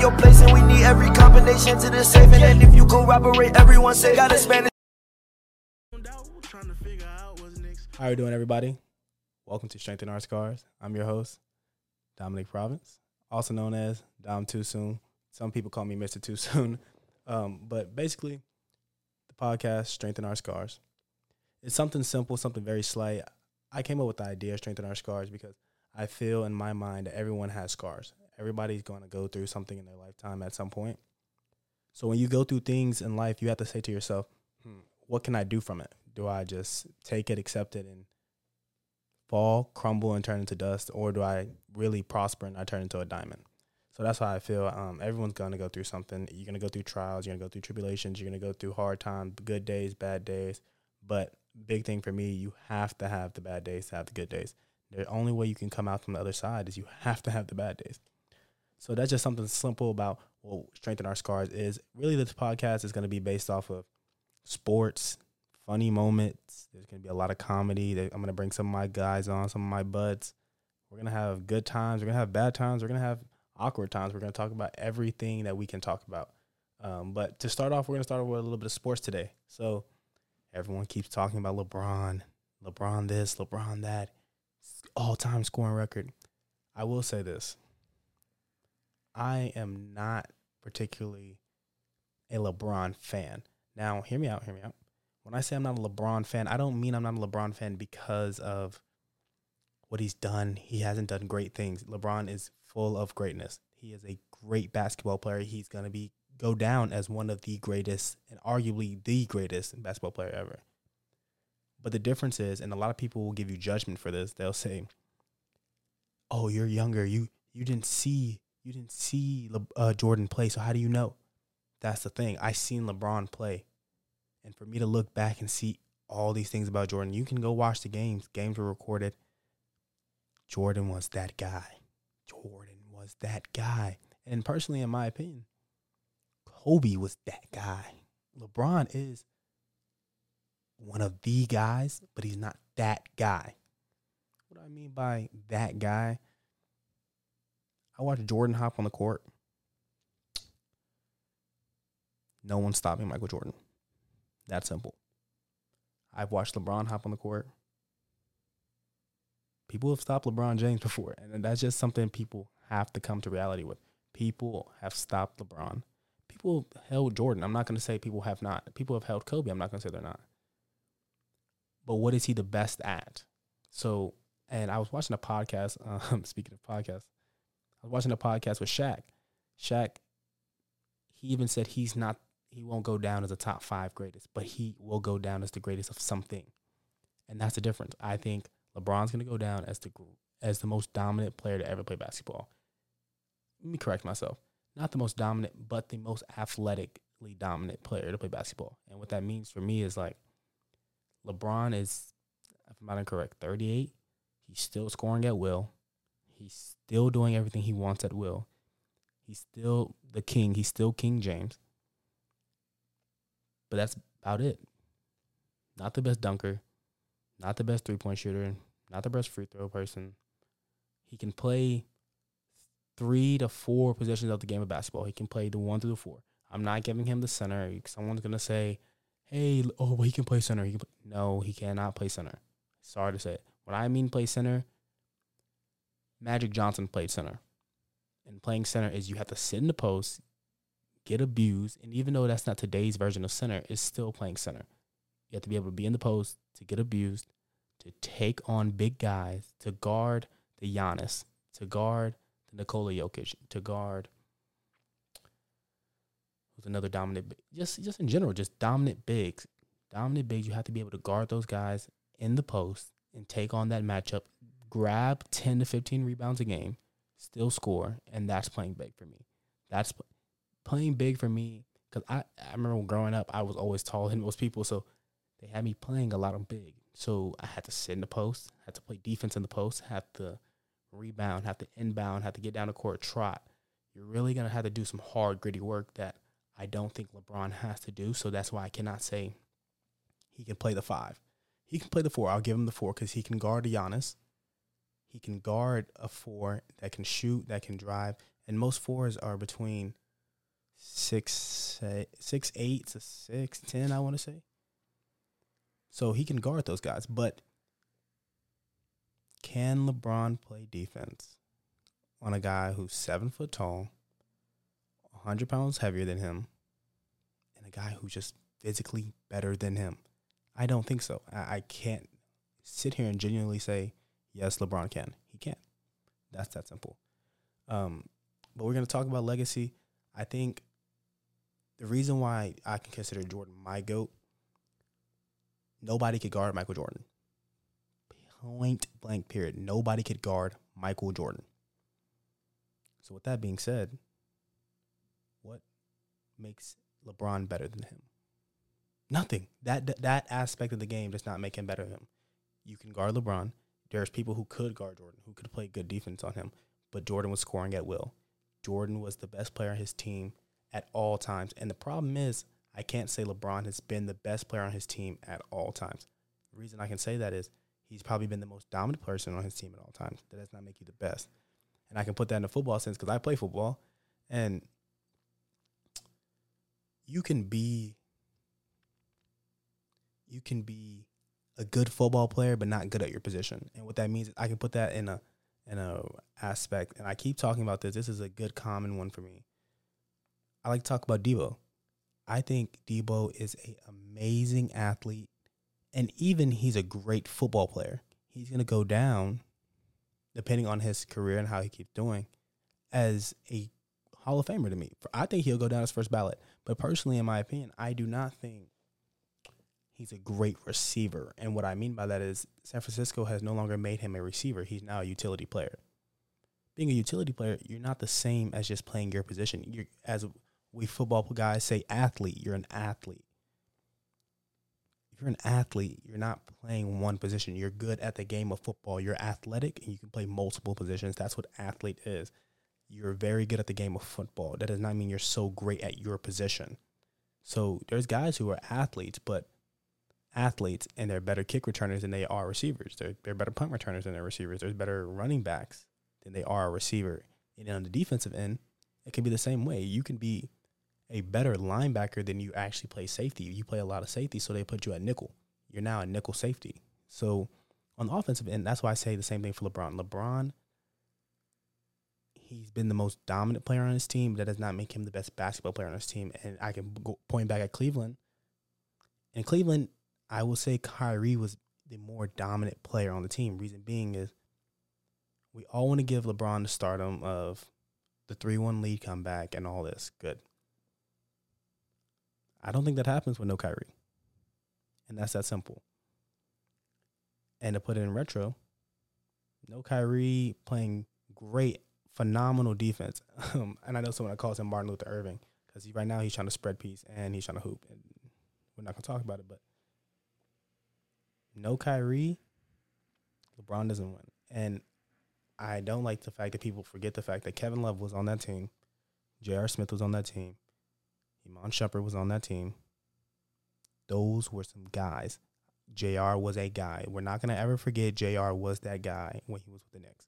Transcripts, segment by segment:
your place, and we need every combination to the safe. And then if you corroborate, everyone say got a Spanish. How are you doing, everybody? Welcome to Strengthen Our Scars. I'm your host, Dominic Province, also known as Dom Too Soon. Some people call me Mr. Too Soon. Um, but basically, the podcast, Strengthen Our Scars. It's something simple, something very slight. I came up with the idea, Strengthen Our Scars, because I feel in my mind that everyone has scars. Everybody's going to go through something in their lifetime at some point. So when you go through things in life, you have to say to yourself, hmm, what can I do from it? Do I just take it, accept it, and fall, crumble, and turn into dust, or do I really prosper and I turn into a diamond? So that's how I feel. Um, everyone's gonna go through something. You're gonna go through trials. You're gonna go through tribulations. You're gonna go through hard times, good days, bad days. But big thing for me, you have to have the bad days to have the good days. The only way you can come out from the other side is you have to have the bad days. So that's just something simple about what strengthen our scars is. Really, this podcast is going to be based off of sports, funny moments. There's going to be a lot of comedy. I'm going to bring some of my guys on, some of my buds. We're going to have good times. We're going to have bad times. We're going to have awkward times. We're going to talk about everything that we can talk about. Um, but to start off, we're going to start with a little bit of sports today. So everyone keeps talking about LeBron, LeBron this, LeBron that, all time scoring record. I will say this I am not particularly a LeBron fan. Now, hear me out, hear me out. When I say I'm not a LeBron fan, I don't mean I'm not a LeBron fan because of what he's done. He hasn't done great things. LeBron is full of greatness. He is a great basketball player. He's going to be go down as one of the greatest and arguably the greatest basketball player ever. But the difference is, and a lot of people will give you judgment for this. They'll say, "Oh, you're younger. You you didn't see you didn't see Le, uh, Jordan play. So how do you know?" That's the thing. I seen LeBron play, and for me to look back and see all these things about Jordan, you can go watch the games. Games were recorded. Jordan was that guy. Jordan was that guy. And personally, in my opinion, Kobe was that guy. LeBron is one of the guys, but he's not that guy. What do I mean by that guy? I watched Jordan hop on the court. No one's stopping Michael Jordan. That simple. I've watched LeBron hop on the court. People have stopped LeBron James before, and that's just something people have to come to reality with. People have stopped LeBron. People held Jordan. I'm not going to say people have not. People have held Kobe. I'm not going to say they're not. But what is he the best at? So, and I was watching a podcast. Um, speaking of podcasts, I was watching a podcast with Shaq. Shaq, he even said he's not. He won't go down as a top five greatest, but he will go down as the greatest of something, and that's the difference. I think LeBron's going to go down as the as the most dominant player to ever play basketball. Let me correct myself. Not the most dominant, but the most athletically dominant player to play basketball. And what that means for me is like LeBron is, if I'm not incorrect, 38. He's still scoring at will. He's still doing everything he wants at will. He's still the king. He's still King James. But that's about it. Not the best dunker, not the best three point shooter, not the best free throw person. He can play three to four positions of the game of basketball. He can play the one through the four. I'm not giving him the center. Someone's gonna say, "Hey, oh, well, he can play center." He can play. No, he cannot play center. Sorry to say it. When I mean play center, Magic Johnson played center, and playing center is you have to sit in the post, get abused, and even though that's not today's version of center, it's still playing center. You have to be able to be in the post to get abused, to take on big guys, to guard the Giannis, to guard the Nikola Jokic, to guard with another dominant, just just in general, just dominant bigs, dominant bigs. You have to be able to guard those guys in the post and take on that matchup, grab ten to fifteen rebounds a game, still score, and that's playing big for me. That's playing big for me because I I remember growing up, I was always taller than most people, so they had me playing a lot of big. So I had to sit in the post, had to play defense in the post, had to rebound, have to inbound, have to get down the court, trot. You're really gonna have to do some hard, gritty work that I don't think LeBron has to do. So that's why I cannot say he can play the five. He can play the four. I'll give him the four because he can guard Giannis. He can guard a four that can shoot, that can drive. and most fours are between six six eight to six ten. I want to say. So he can guard those guys, but can LeBron play defense on a guy who's seven foot tall, hundred pounds heavier than him, and a guy who's just physically better than him? I don't think so. I, I can't sit here and genuinely say yes, LeBron can. He can. That's that simple. Um, but we're gonna talk about legacy. I think the reason why I can consider Jordan my goat. Nobody could guard Michael Jordan. Point blank. Period. Nobody could guard Michael Jordan. So with that being said, what makes LeBron better than him? Nothing. That that aspect of the game does not make him better than him. You can guard LeBron. There's people who could guard Jordan, who could play good defense on him, but Jordan was scoring at will. Jordan was the best player on his team at all times. And the problem is, I can't say LeBron has been the best player on his team at all times. The reason I can say that is he's probably been the most dominant person on his team at all times. That does not make you the best. And I can put that in a football sense because I play football. And you can be you can be a good football player but not good at your position. And what that means is I can put that in a in a aspect and I keep talking about this. This is a good common one for me. I like to talk about Debo. I think Debo is an amazing athlete and even he's a great football player. He's to go down depending on his career and how he keeps doing as a Hall of Famer to me. I think he'll go down as first ballot. But personally, in my opinion, I do not think he's a great receiver. And what I mean by that is San Francisco has no longer made him a receiver. He's now a utility player. Being a utility player, you're not the same as just playing your position. You're as we football guys say athlete, you're an athlete. If you're an athlete, you're not playing one position. You're good at the game of football. You're athletic and you can play multiple positions. That's what athlete is. You're very good at the game of football. That does not mean you're so great at your position. So there's guys who are athletes, but athletes and they're better kick returners than they are receivers. They're, they're better punt returners than they're receivers. There's better running backs than they are a receiver. And on the defensive end, it can be the same way. You can be a better linebacker than you actually play safety. You play a lot of safety, so they put you at nickel. You're now a nickel safety. So on the offensive end, that's why I say the same thing for LeBron. LeBron, he's been the most dominant player on his team, that does not make him the best basketball player on his team. And I can go, point back at Cleveland. In Cleveland, I will say Kyrie was the more dominant player on the team. Reason being is we all want to give LeBron the stardom of the 3 1 lead comeback and all this. Good. I don't think that happens with no Kyrie. And that's that simple. And to put it in retro, no Kyrie playing great, phenomenal defense. Um, and I know someone that calls him Martin Luther Irving because right now he's trying to spread peace and he's trying to hoop. And we're not going to talk about it, but no Kyrie, LeBron doesn't win. And I don't like the fact that people forget the fact that Kevin Love was on that team, J.R. Smith was on that team, Iman Shumpert was on that team. Those were some guys. JR was a guy. We're not going to ever forget JR was that guy when he was with the Knicks.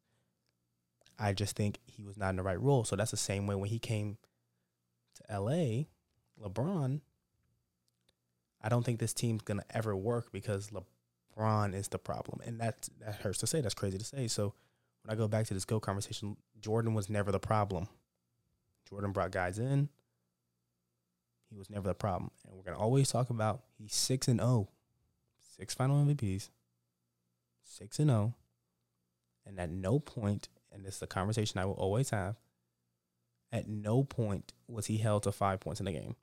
I just think he was not in the right role. So that's the same way when he came to LA, LeBron, I don't think this team's going to ever work because LeBron is the problem. And that that hurts to say. That's crazy to say. So when I go back to this go conversation, Jordan was never the problem. Jordan brought guys in. He was never the problem. And we're to always talk about he's 6 and 0. Six final MVPs. 6 and 0. And at no point, and this is a conversation I will always have, at no point was he held to 5 points in the game.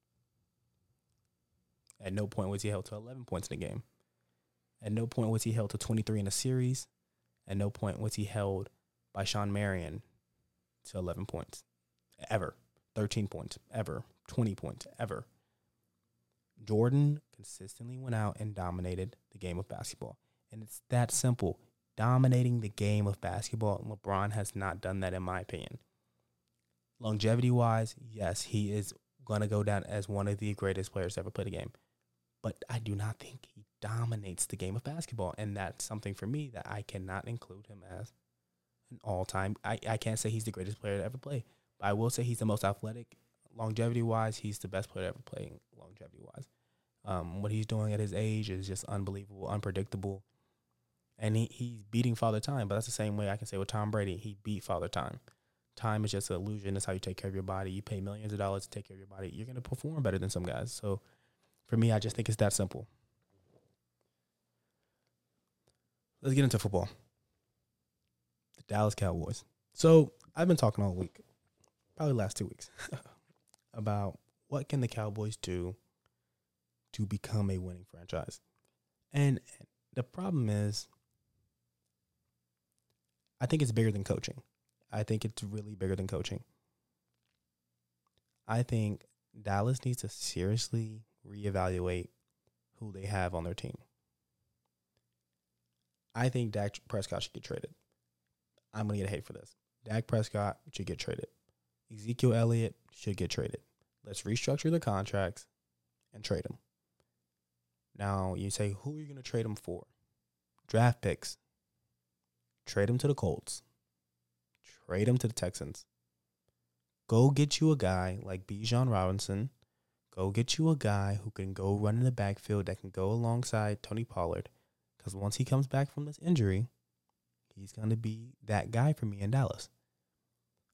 At no point was he held to 11 points in the game. At no point was he held to 23 in a series. At no point was he held by Shawn Marion to 11 points. Ever. 13 points. Ever. 20 points. Ever. Jordan consistently went out and dominated the game of basketball. And it's that simple. Dominating the game of basketball. LeBron has not done that, in my opinion. Longevity wise, yes, he is going to go down as one of the greatest players to ever play the game. But I do not think dominates the game of basketball. And that's something for me that I cannot include him as an all time. I, I can't say he's the greatest player to ever play, But I will say he's the most athletic, longevity wise. He's the best player ever playing longevity wise. Um, what he's doing at his age is just unbelievable, unpredictable, and he, he's beating Father Time. But that's the same way I can say with Tom Brady. He beat Father Time. Time is just an illusion. That's how you take care of your body. You pay millions of dollars to take care of your body. You're gonna perform better than some guys. So, for me, I just think it's that simple. Let's get into football. The Dallas Cowboys. So I've been talking all week, probably last two weeks, about what can the Cowboys do to become a winning franchise. And the problem is, I think it's bigger than coaching. I think it's really bigger than coaching. I think Dallas needs to seriously reevaluate who they have on their team. I think Dak Prescott should get traded. I'm to get hate for this. Dak Prescott should get traded. Ezekiel Elliott should get traded. Let's restructure the contracts and trade them. Now, you say, who are you to trade them for? Draft picks. Trade them to the Colts. Trade them to the Texans. Go get you a guy like Bijan Robinson. Go get you a guy who can go run in the backfield that can go alongside Tony Pollard. Because once he comes back from this injury, he's going to be that guy for me in Dallas.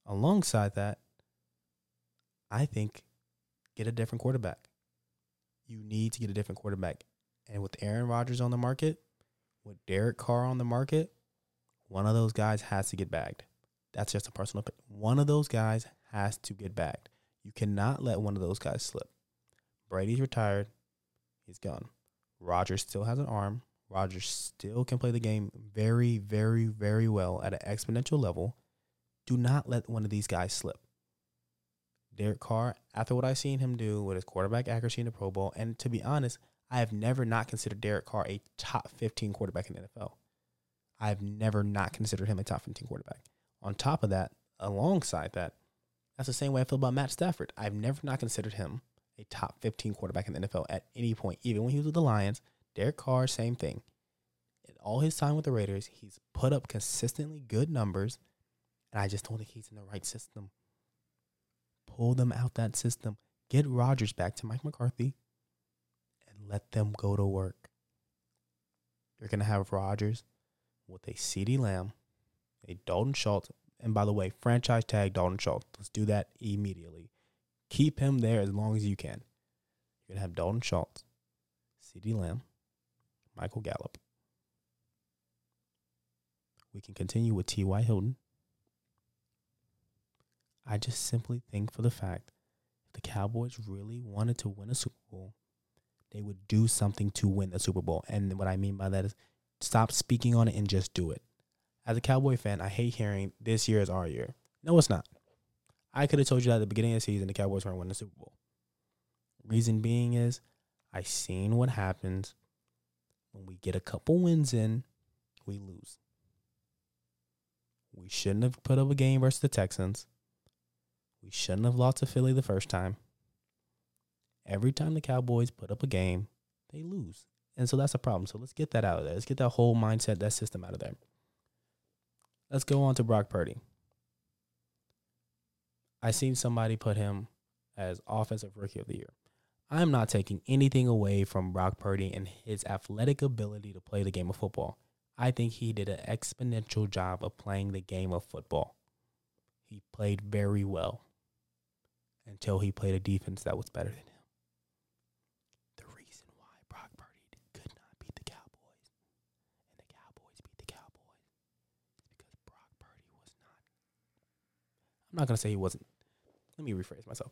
Alongside that, I think get a different quarterback. You need to get a different quarterback. And with Aaron Rodgers on the market, with Derek Carr on the market, one of those guys has to get bagged. That's just a personal opinion. One of those guys has to get bagged. You cannot let one of those guys slip. Brady's retired. He's gone. Rodgers still has an arm. Rodgers still can play the game very, very, very well at an exponential level. Do not let one of these guys slip. Derek Carr, after what I've seen him do with his quarterback accuracy in the Pro Bowl, and to be honest, I have never not considered Derek Carr a top 15 quarterback in the NFL. I have never not considered him a top 15 quarterback. On top of that, alongside that, that's the same way I feel about Matt Stafford. I've never not considered him a top 15 quarterback in the NFL at any point, even when he was with the Lions. Derek Carr, same thing. In all his time with the Raiders, he's put up consistently good numbers, and I just don't think he's in the right system. Pull them out that system. Get Rodgers back to Mike McCarthy and let them go to work. You're going to have Rodgers with a CeeDee Lamb, a Dalton Schultz, and by the way, franchise tag Dalton Schultz. Let's do that immediately. Keep him there as long as you can. You're going to have Dalton Schultz, CeeDee Lamb, Michael Gallup. We can continue with T.Y. Hilton. I just simply think for the fact the Cowboys really wanted to win a Super Bowl, they would do something to win the Super Bowl. And what I mean by that is stop speaking on it and just do it. As a Cowboy fan, I hate hearing this year is our year. No, it's not. I could have told you that at the beginning of the season the Cowboys weren't winning the Super Bowl. Reason being is I seen what happens when we get a couple wins in, we lose. We shouldn't have put up a game versus the Texans. We shouldn't have lost to Philly the first time. Every time the Cowboys put up a game, they lose. And so that's a problem. So let's get that out of there. Let's get that whole mindset, that system out of there. Let's go on to Brock Purdy. I seen somebody put him as offensive rookie of the year. I'm not taking anything away from Brock Purdy and his athletic ability to play the game of football. I think he did an exponential job of playing the game of football. He played very well until he played a defense that was better than him. The reason why Brock Purdy could not beat the Cowboys and the Cowboys beat the Cowboys is because Brock Purdy was not. I'm not going to say he wasn't. Let me rephrase myself.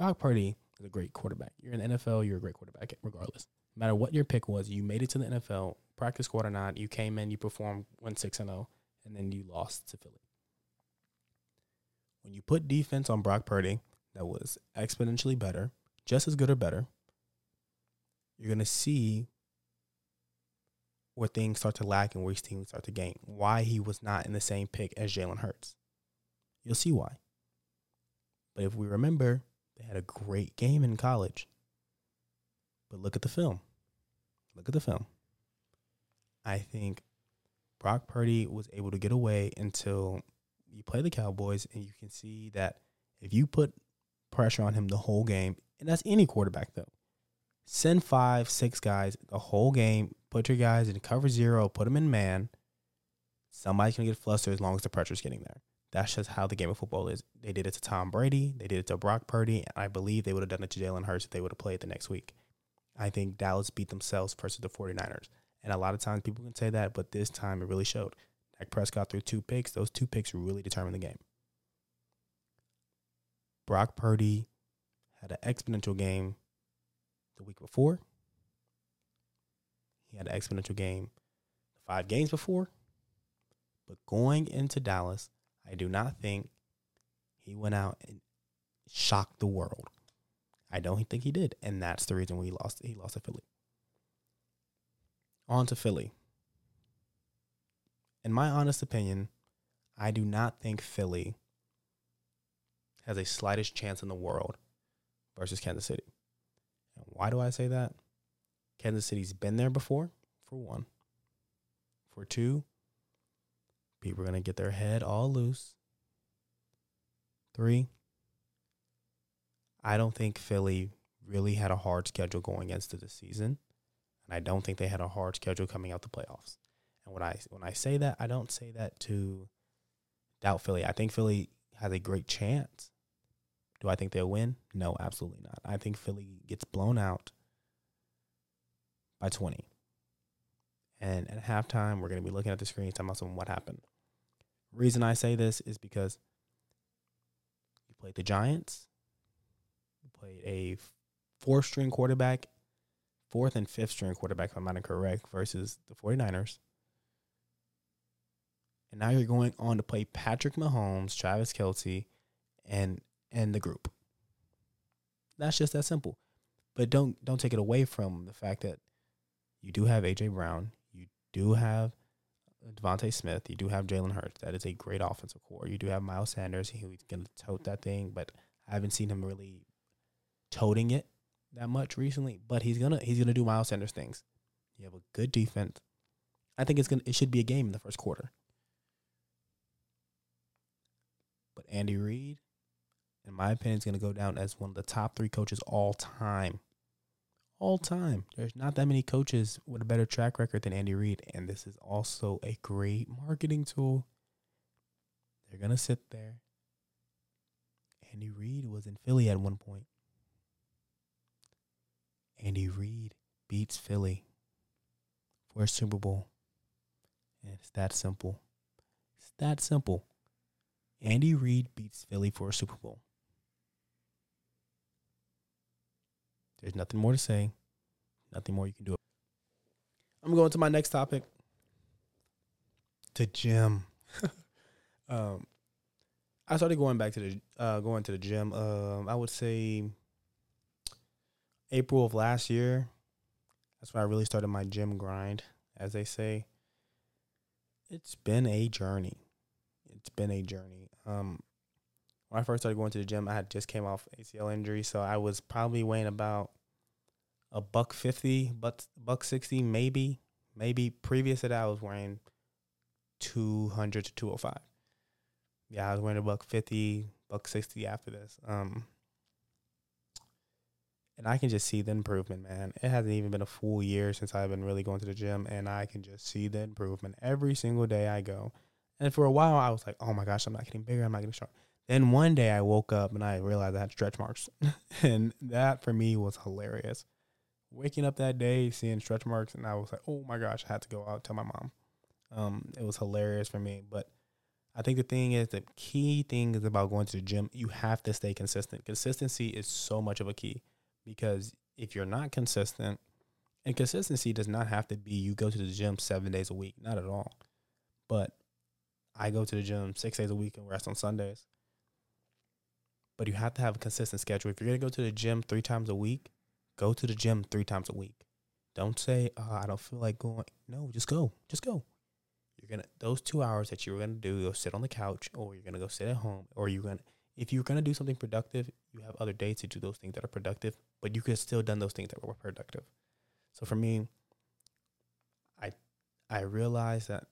Brock Purdy is a great quarterback. You're in the NFL, you're a great quarterback regardless. No matter what your pick was, you made it to the NFL, practice squad or not, you came in, you performed, went 6 and 0, and then you lost to Philly. When you put defense on Brock Purdy, that was exponentially better, just as good or better, you're going to see where things start to lack and where teams start to gain. Why he was not in the same pick as Jalen Hurts. You'll see why. But if we remember, they had a great game in college. But look at the film. Look at the film. I think Brock Purdy was able to get away until you play the Cowboys and you can see that If you put pressure on him the whole game, and that's any quarterback though, send five, six guys the whole game, put your guys in cover zero, put them in man. Somebody's gonna get flustered as long as the pressure's getting there. That's just how the game of football is. They did it to Tom Brady, they did it to Brock Purdy, I believe they would have done it to Jalen Hurts if they would have played the next week. I think Dallas beat themselves versus the 49ers. And a lot of times people can say that, but this time it really showed. Dak Prescott threw two picks. Those two picks really determined the game. Brock Purdy had an exponential game the week before. He had an exponential game five games before. But going into Dallas, I do not think he went out and shocked the world. I don't think he did, and that's the reason we lost. He lost to Philly. On to Philly. In my honest opinion, I do not think Philly has a slightest chance in the world versus Kansas City. And why do I say that? Kansas City's been there before, for one. For two, people are going to get their head all loose. Three, I don't think Philly really had a hard schedule going into the season. And I don't think they had a hard schedule coming out the playoffs. And when I when I say that, I don't say that to doubt Philly. I think Philly has a great chance. Do I think they'll win? No, absolutely not. I think Philly gets blown out by 20. And at halftime, we're going to be looking at the screen talking about some what happened. Reason I say this is because you played the Giants, you played a four string quarterback, fourth and fifth string quarterback, if I'm not incorrect, versus the 49ers. And now you're going on to play Patrick Mahomes, Travis Kelce, and and the group. That's just that simple. But don't don't take it away from the fact that you do have AJ Brown, you do have DeVonta Smith, you do have Jalen Hurts. That is a great offensive core. You do have Miles Sanders, He's gonna tote that thing, but I haven't seen him really toting it that much recently. But he's gonna he's gonna do Miles Sanders things. You have a good defense. I think it's gonna it should be a game in the first quarter. But Andy Reid, in my opinion, is going to go down as one of the top three coaches all time. All time. There's not that many coaches with a better track record than Andy Reid. And this is also a great marketing tool. They're to sit there. Andy Reid was in Philly at one point. Andy Reid beats Philly for a Super Bowl. And it's that simple. It's that simple. Andy Reid beats Philly for a Super Bowl. There's nothing more to say. Nothing more you can do. I'm going to my next topic. To gym. um, I started going back to the uh, going to the gym. Um, I would say April of last year. That's when I really started my gym grind, as they say. It's been a journey. It's been a journey. Um, when I first started going to the gym, I had just came off ACL injury, so I was probably weighing about a buck fifty, buck buck sixty, maybe, maybe. Previous to that, I was weighing two hundred to two hundred five. Yeah, I was weighing a buck fifty, buck sixty after this. Um, and I can just see the improvement, man. It hasn't even been a full year since I've been really going to the gym, and I can just see the improvement every single day I go. And for a while, I was like, oh my gosh, I'm not getting bigger. I'm not getting strong. Then one day I woke up and I realized I had stretch marks. and that for me was hilarious. Waking up that day, seeing stretch marks, and I was like, oh my gosh, I had to go out tell my mom. Um, it was hilarious for me. But I think the thing is, the key thing is about going to the gym. You have to stay consistent. Consistency is so much of a key because if you're not consistent, and consistency does not have to be you go to the gym seven days a week, not at all. But I go to the gym six days a week and rest on Sundays. But you have to have a consistent schedule. If you're gonna go to the gym three times a week, go to the gym three times a week. Don't say, oh, I don't feel like going. No, just go. Just go. You're gonna those two hours that you're gonna do, you go sit on the couch, or you're gonna go sit at home, or you're gonna if you're gonna do something productive, you have other days to do those things that are productive, but you could still done those things that were productive. So for me, I I realized that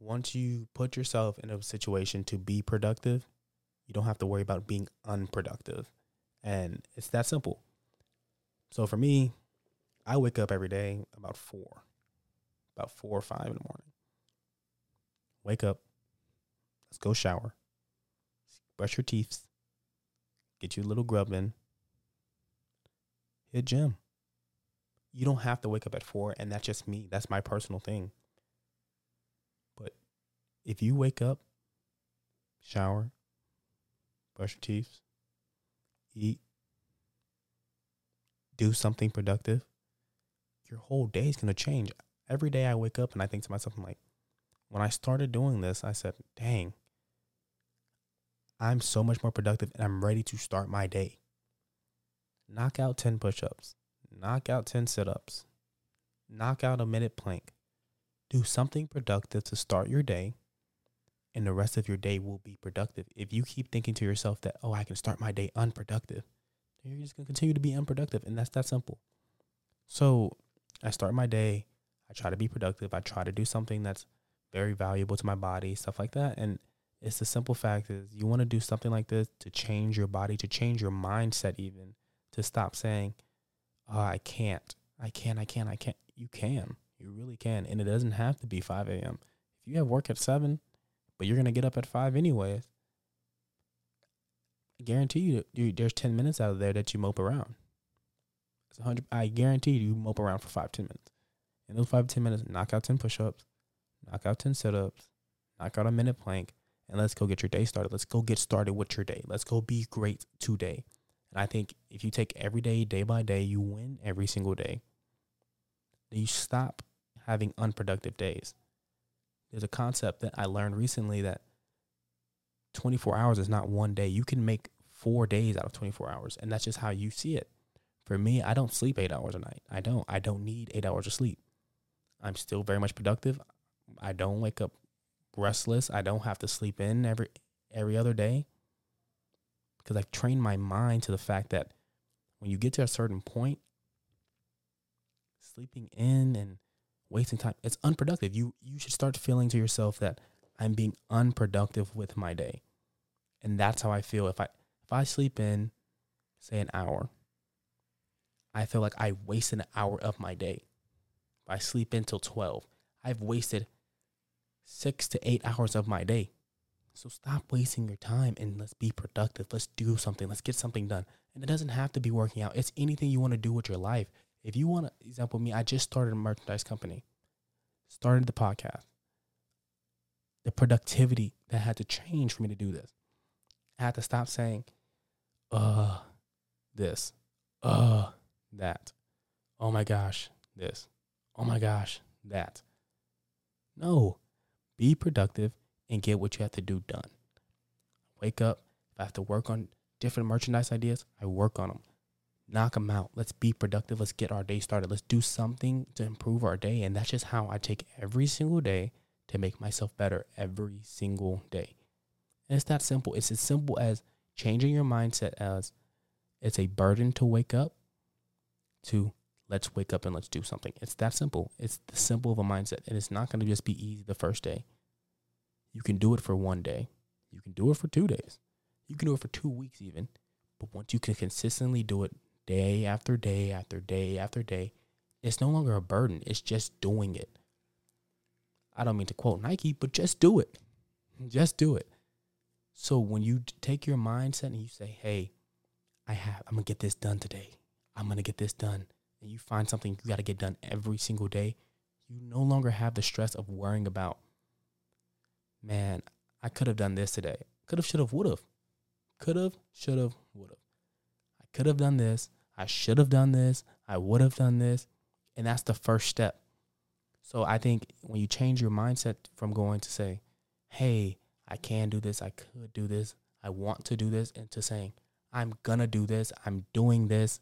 once you put yourself in a situation to be productive, You don't have to worry about being unproductive. And it's that simple. So for me, I wake up every day about four, about four or five in the morning. Wake up, let's go shower, brush your teeth, get you a little grub in, hit gym. You don't have to wake up at four, and that's just me. That's my personal thing. But if you wake up, shower, brush your teeth, eat, do something productive, your whole day is going to change. Every day I wake up and I think to myself, I'm like, when I started doing this, I said, dang, I'm so much more productive and I'm ready to start my day. Knock out 10 push ups, knock out 10 sit ups, knock out a minute plank. Do something productive to start your day, and the rest of your day will be productive. If you keep thinking to yourself that, oh, I can start my day unproductive, you're just to continue to be unproductive. And that's that simple. So I start my day, I try to be productive, I try to do something that's very valuable to my body, stuff like that. And it's the simple fact is you want to do something like this to change your body, to change your mindset, even to stop saying, "Oh, I can't, I can't, I can't, I can't." You can, you really can, and it doesn't have to be 5 a.m. If you have work at seven, but you're gonna get up at five anyways, I guarantee you, you there's 10 minutes out of there that you mope around. It's 100. I guarantee you, you mope around for five, 10 minutes. In those five, 10 minutes, knock out 10 push-ups, knock out 10 sit-ups, knock out a minute plank, and let's go get your day started. Let's go get started with your day. Let's go be great today. And I think if you take every day, day by day, you win every single day. You stop having unproductive days. There's a concept that I learned recently that 24 hours is not one day. You can make four days out of 24 hours, and that's just how you see it. For me, I don't sleep eight hours a night. I don't. I don't need eight hours of sleep. I'm still very much productive. I don't wake up restless. I don't have to sleep in every every other day because I've trained my mind to the fact that when you get to a certain point, sleeping in and wasting time, it's unproductive. You you should start feeling to yourself that I'm being unproductive with my day. And that's how I feel if I if I sleep in say an hour, I feel like I wasted an hour of my day. If I sleep in till 12, I've wasted 6 to 8 hours of my day. So stop wasting your time and let's be productive. Let's do something. Let's get something done. And it doesn't have to be working out. It's anything you want to do with your life. If you want to, example, me, I just started a merchandise company, started the podcast. The productivity that had to change for me to do this. I had to stop saying, uh, this, uh, that. Oh my gosh, this. Oh my gosh, that. No, be productive and get what you have to do done. Wake up. If I have to work on different merchandise ideas, I work on them. Knock them out. Let's be productive. Let's get our day started. Let's do something to improve our day. And that's just how I take every single day to make myself better every single day. And it's that simple. It's as simple as changing your mindset as it's a burden to wake up to let's wake up and let's do something. It's that simple. It's the simple of a mindset. And it's not going to just be easy the first day. You can do it for one day. You can do it for two days. You can do it for two weeks even. But once you can consistently do it day after day after day after day, it's no longer a burden. It's just doing it. I don't mean to quote Nike, but just do it. Just do it. So when you take your mindset and you say, "Hey, I have I'm going to get this done today. I'm going to get this done." And you find something you got to get done every single day, you no longer have the stress of worrying about man, I could have done this today. Could have, should have, would have. Could have, should have, would have. I could have done this. I should have done this. I would have done this. And that's the first step. So I think when you change your mindset from going to say, hey, I can do this, I could do this, I want to do this, into saying, I'm gonna do this, I'm doing this.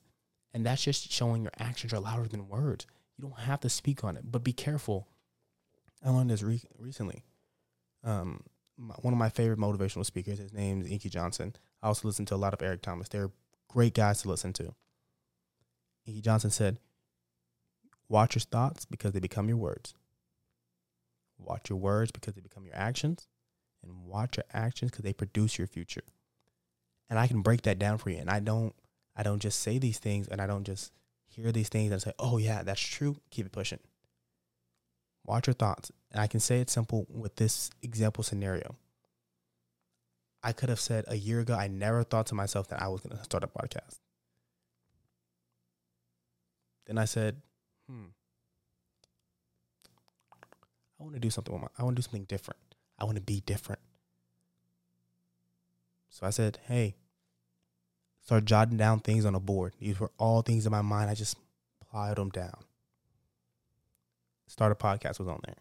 And that's just showing your actions are louder than words. You don't have to speak on it, but be careful. I learned this re- recently um, my, one of my favorite motivational speakers. His name is Inky Johnson. I also listen to a lot of Eric Thomas. They're great guys to listen to. Inky Johnson said, Watch your thoughts because they become your words. Watch your words because they become your actions. And watch your actions because they produce your future. And I can break that down for you. And I don't I don't just say these things and I don't just hear these things and say, "Oh yeah, that's true." Keep it pushing. Watch your thoughts. And I can say it simple with this example scenario. I could have said a year ago, I never thought to myself that I was going to start a podcast. Then I said, hmm, I want to do something with my, I want to do something different. I want to be different. So I said, hey, start jotting down things on a board. These were all things in my mind. I just plotted them down. Start a podcast was on there.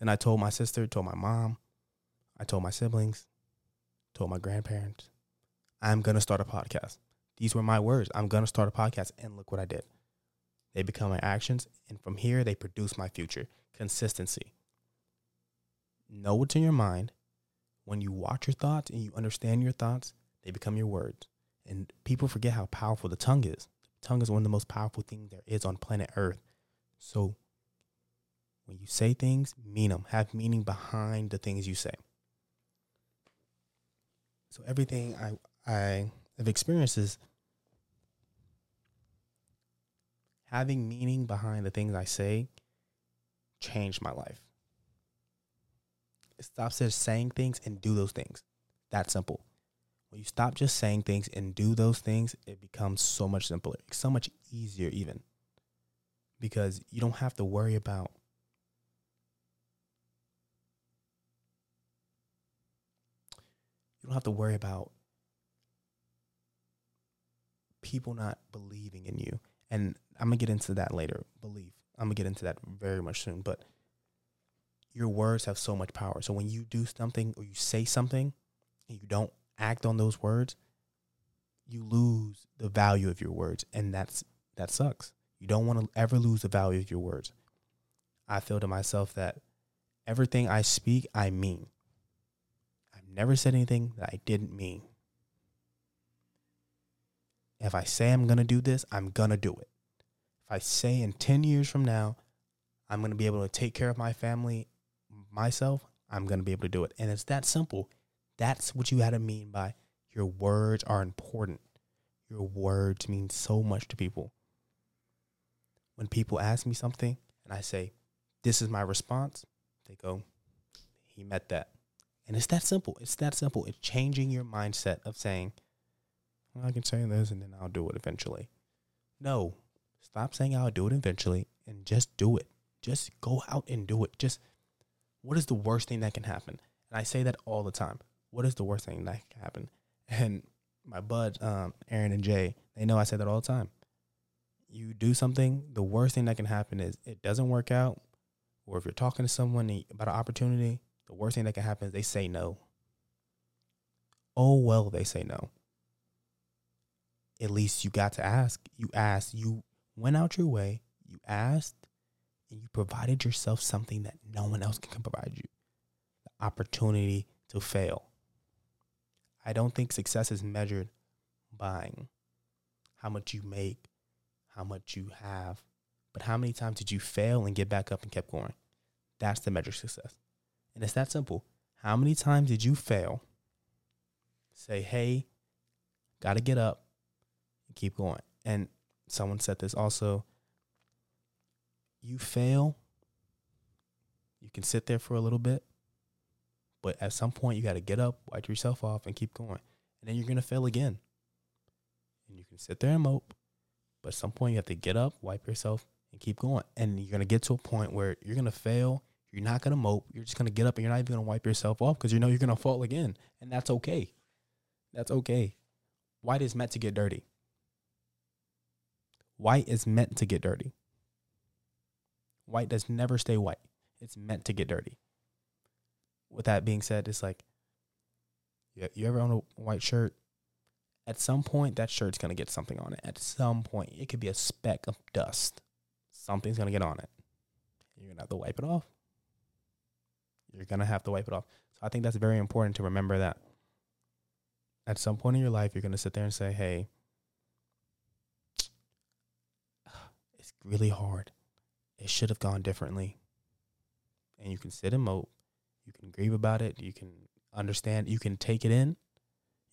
Then I told my sister, told my mom, I told my siblings, told my grandparents, I'm going to start a podcast. These were my words. I'm going to start a podcast. And look what I did. They become my actions. And from here, they produce my future. Consistency. Know what's in your mind. When you watch your thoughts and you understand your thoughts, they become your words. And people forget how powerful the tongue is. The tongue is one of the most powerful things there is on planet Earth. So when you say things, mean them. Have meaning behind the things you say. So everything I I have experiences, having meaning behind the things I say changed my life. Stop just saying things and do those things. That simple. When you stop just saying things and do those things, it becomes so much simpler, It's so much easier, even because you don't have to worry about you don't have to worry about people not believing in you. And I'm gonna get into that later. Belief. I'm gonna get into that very much soon. But your words have so much power. So when you do something or you say something and you don't act on those words, you lose the value of your words. And that's that sucks. You don't want to ever lose the value of your words. I feel to myself that everything I speak, I mean. I've never said anything that I didn't mean. If I say I'm going to do this, I'm going to do it. If I say in 10 years from now, I'm going to be able to take care of my family, myself, I'm going to be able to do it. And it's that simple. That's what you had to mean by your words are important. Your words mean so much to people when people ask me something and I say, this is my response, they go, he met that. And it's that simple. It's that simple. It's changing your mindset of saying, I can say this and then I'll do it eventually. No, stop saying I'll do it eventually and just do it. Just go out and do it. Just what is the worst thing that can happen? And I say that all the time. What is the worst thing that can happen? And my bud, um, Aaron and Jay, they know I say that all the time you do something, the worst thing that can happen is it doesn't work out. Or if you're talking to someone about an opportunity, the worst thing that can happen is they say no. Oh, well, they say no. At least you got to ask. You asked, you went out your way, you asked, and you provided yourself something that no one else can provide you the opportunity to fail. I don't think success is measured by how much you make how much you have, but how many times did you fail and get back up and kept going? That's the measure of success. And it's that simple. How many times did you fail? Say, hey, got to get up keep going. And someone said this also. You fail, you can sit there for a little bit, but at some point you got to get up, wipe yourself off, and keep going. And then you're going to fail again. And you can sit there and mope, but at some point, you have to get up, wipe yourself, and keep going. And you're gonna get to a point where you're gonna fail. You're not gonna mope. You're just gonna get up, and you're not even gonna wipe yourself off because you know you're gonna fall again, and that's okay. That's okay. White is meant to get dirty. White is meant to get dirty. White does never stay white. It's meant to get dirty. With that being said, it's like yeah, you ever own a white shirt at some point that shirt's gonna get something on it. At some point, it could be a speck of dust. Something's gonna get on it. You're gonna have to wipe it off. You're gonna have to wipe it off. So I think that's very important to remember that. At some point in your life, you're gonna sit there and say, "Hey, it's really hard. It should have gone differently." And you can sit and mope. You can grieve about it. You can understand. You can take it in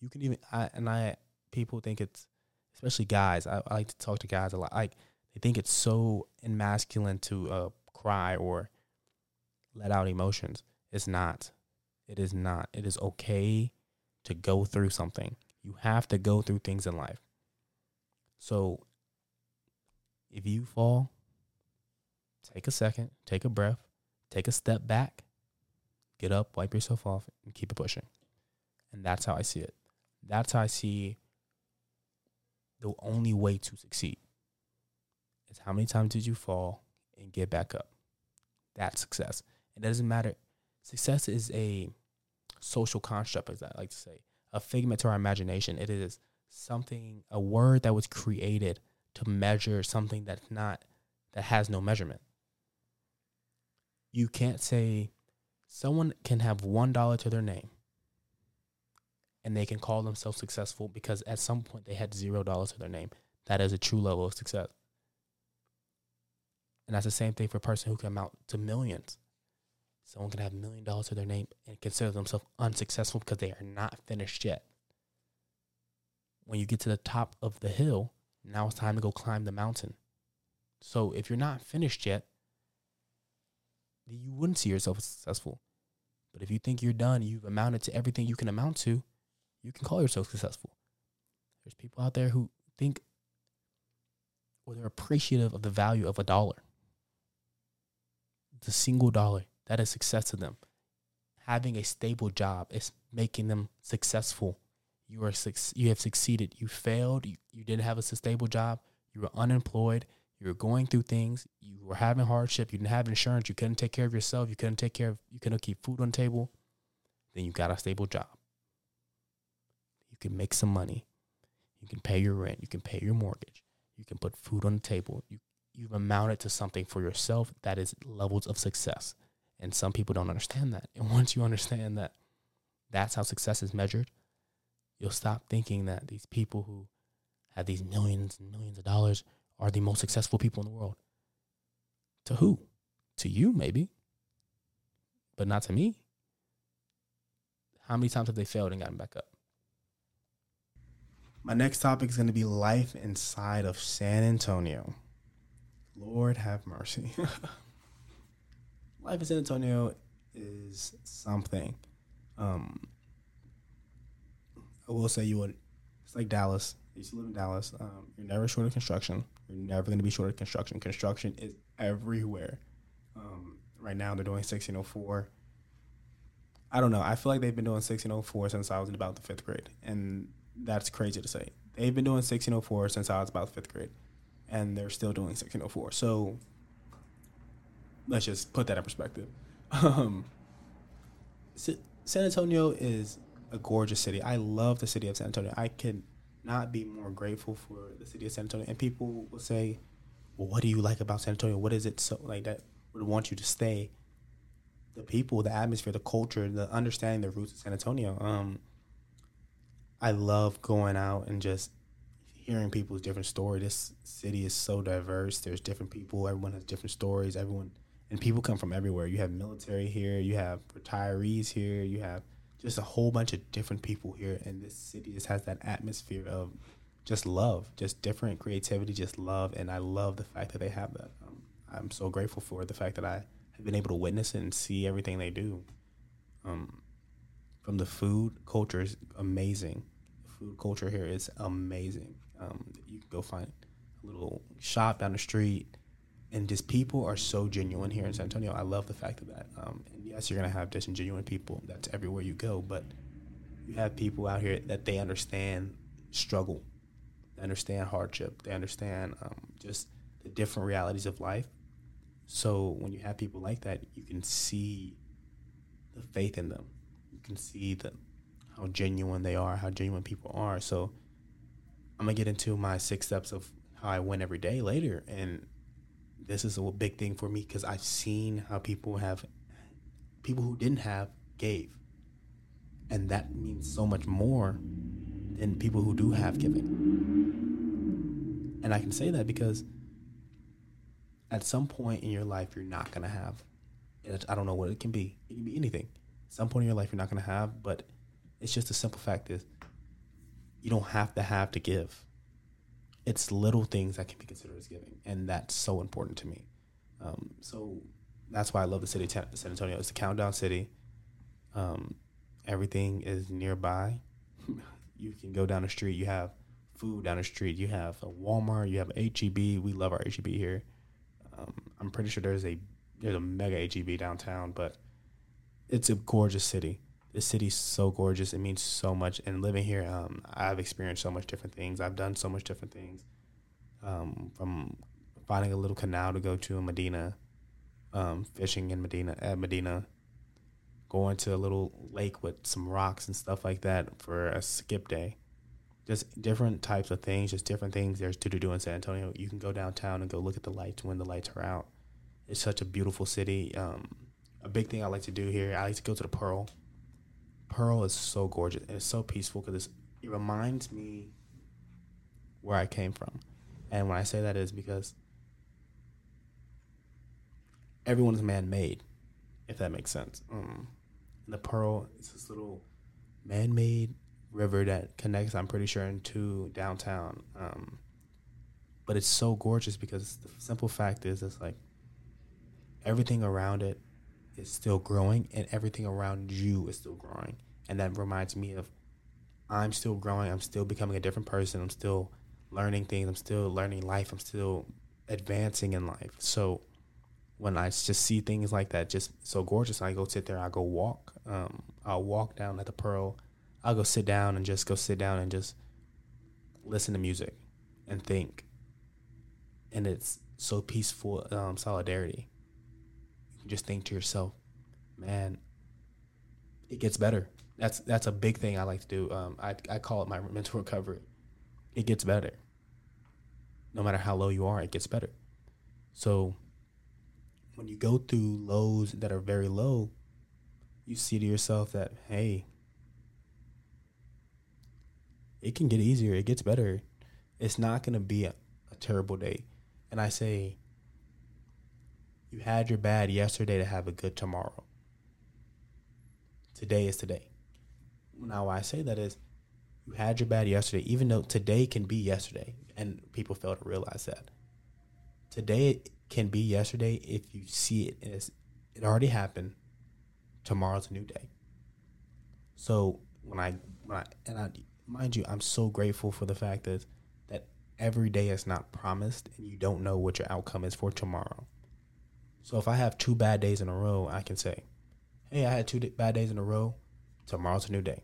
You can even I and I people think it's especially guys. I, I like to talk to guys a lot. Like they think it's so masculine to uh, cry or let out emotions. It's not. It is not. It is okay to go through something. You have to go through things in life. So if you fall, take a second, take a breath, take a step back, get up, wipe yourself off, and keep it pushing. And that's how I see it. That's how I see the only way to succeed is how many times did you fall and get back up. That's success. It doesn't matter. Success is a social construct, as I like to say, a figment to our imagination. It is something, a word that was created to measure something that's not, that has no measurement. You can't say someone can have $1 to their name and they can call themselves successful because at some point they had zero dollars to their name. That is a true level of success. And that's the same thing for a person who can amount to millions. Someone can have a million dollars to their name and consider themselves unsuccessful because they are not finished yet. When you get to the top of the hill, now it's time to go climb the mountain. So if you're not finished yet, you wouldn't see yourself as successful. But if you think you're done, you've amounted to everything you can amount to, you can call yourself successful. There's people out there who think or they're appreciative of the value of a dollar. The single dollar, that is success to them. Having a stable job is making them successful. You are you have succeeded. You failed. You, you didn't have a stable job. You were unemployed. You were going through things. You were having hardship. You didn't have insurance. You couldn't take care of yourself. You couldn't take care of. You couldn't keep food on the table. Then you got a stable job You can make some money. You can pay your rent. You can pay your mortgage. You can put food on the table. You you've amounted to something for yourself that is levels of success. And some people don't understand that. And once you understand that that's how success is measured, you'll stop thinking that these people who have these millions and millions of dollars are the most successful people in the world. To who? To you, maybe, but not to me. How many times have they failed and gotten back up? My next topic is going to be life inside of San Antonio. Lord have mercy. life in San Antonio is something. Um, I will say you would. It's like Dallas. You used to live in Dallas. Um, you're never short of construction. You're never going to be short of construction. Construction is everywhere. Um, right now, they're doing 1604. I don't know. I feel like they've been doing 1604 since I was in about the fifth grade, and that's crazy to say. They've been doing 1604 since I was about the fifth grade, and they're still doing 1604. So let's just put that in perspective. Um, San Antonio is a gorgeous city. I love the city of San Antonio. I could not be more grateful for the city of San Antonio. And people will say, "Well, what do you like about San Antonio? What is it so like that would want you to stay?" The people, the atmosphere, the culture, the understanding the roots of San Antonio. Um, I love going out and just hearing people's different story. This city is so diverse. There's different people. Everyone has different stories. Everyone and people come from everywhere. You have military here. You have retirees here. You have just a whole bunch of different people here. And this city just has that atmosphere of just love, just different creativity, just love. And I love the fact that they have that. Um, I'm so grateful for the fact that I have been able to witness it and see everything they do. Um, from the food culture is amazing food culture here is amazing. Um, you can go find a little shop down the street, and just people are so genuine here in San Antonio. I love the fact of that. Um, and yes, you're gonna have disingenuine people. That's everywhere you go, but you have people out here that they understand struggle, they understand hardship, they understand um, just the different realities of life. So when you have people like that, you can see the faith in them. You can see the how genuine they are, how genuine people are. So I'm gonna get into my six steps of how I win every day later, and this is a big thing for me because I've seen how people have people who didn't have gave, and that means so much more than people who do have giving. And I can say that because at some point in your life, you're not gonna have. I don't know what it can be. It can be anything. At some point in your life, you're not gonna have, but it's just a simple fact is you don't have to have to give. It's little things that can be considered as giving, and that's so important to me. Um, so that's why I love the city of San Antonio. It's a countdown city. Um, everything is nearby. you can go down the street. You have food down the street. You have a Walmart. You have HEB. We love our HEB here. Um, I'm pretty sure there's a there's a mega HEB downtown, but it's a gorgeous city. The city's so gorgeous. It means so much. And living here, um, I've experienced so much different things. I've done so much different things. Um, from finding a little canal to go to in Medina, um, fishing in Medina at Medina, going to a little lake with some rocks and stuff like that for a skip day. Just different types of things, just different things there's to do in San Antonio. You can go downtown and go look at the lights when the lights are out. It's such a beautiful city. Um, a big thing I like to do here, I like to go to the Pearl. Pearl is so gorgeous and it's so peaceful because it reminds me where I came from. And when I say that is because everyone is man made, if that makes sense. Um, the Pearl is this little man made river that connects, I'm pretty sure, into downtown. Um, but it's so gorgeous because the simple fact is, it's like everything around it is still growing and everything around you is still growing. And that reminds me of I'm still growing, I'm still becoming a different person, I'm still learning things, I'm still learning life, I'm still advancing in life. So when I just see things like that, just so gorgeous, I go sit there, I go walk. Um, I'll walk down at the Pearl. I'll go sit down and just go sit down and just listen to music and think. And it's so peaceful, um, solidarity just think to yourself, man, it gets better. That's that's a big thing I like to do. Um, I I call it my mental recovery. It gets better. No matter how low you are, it gets better. So when you go through lows that are very low, you see to yourself that hey, it can get easier. It gets better. It's not gonna be a, a terrible day. And I say you had your bad yesterday to have a good tomorrow. Today is today. Now, why I say that is you had your bad yesterday, even though today can be yesterday, and people fail to realize that. Today can be yesterday if you see it as it already happened. Tomorrow's a new day. So when I when I and I mind you, I'm so grateful for the fact that that every day is not promised, and you don't know what your outcome is for tomorrow. So if I have two bad days in a row, I can say, hey, I had two bad days in a row. Tomorrow's a new day.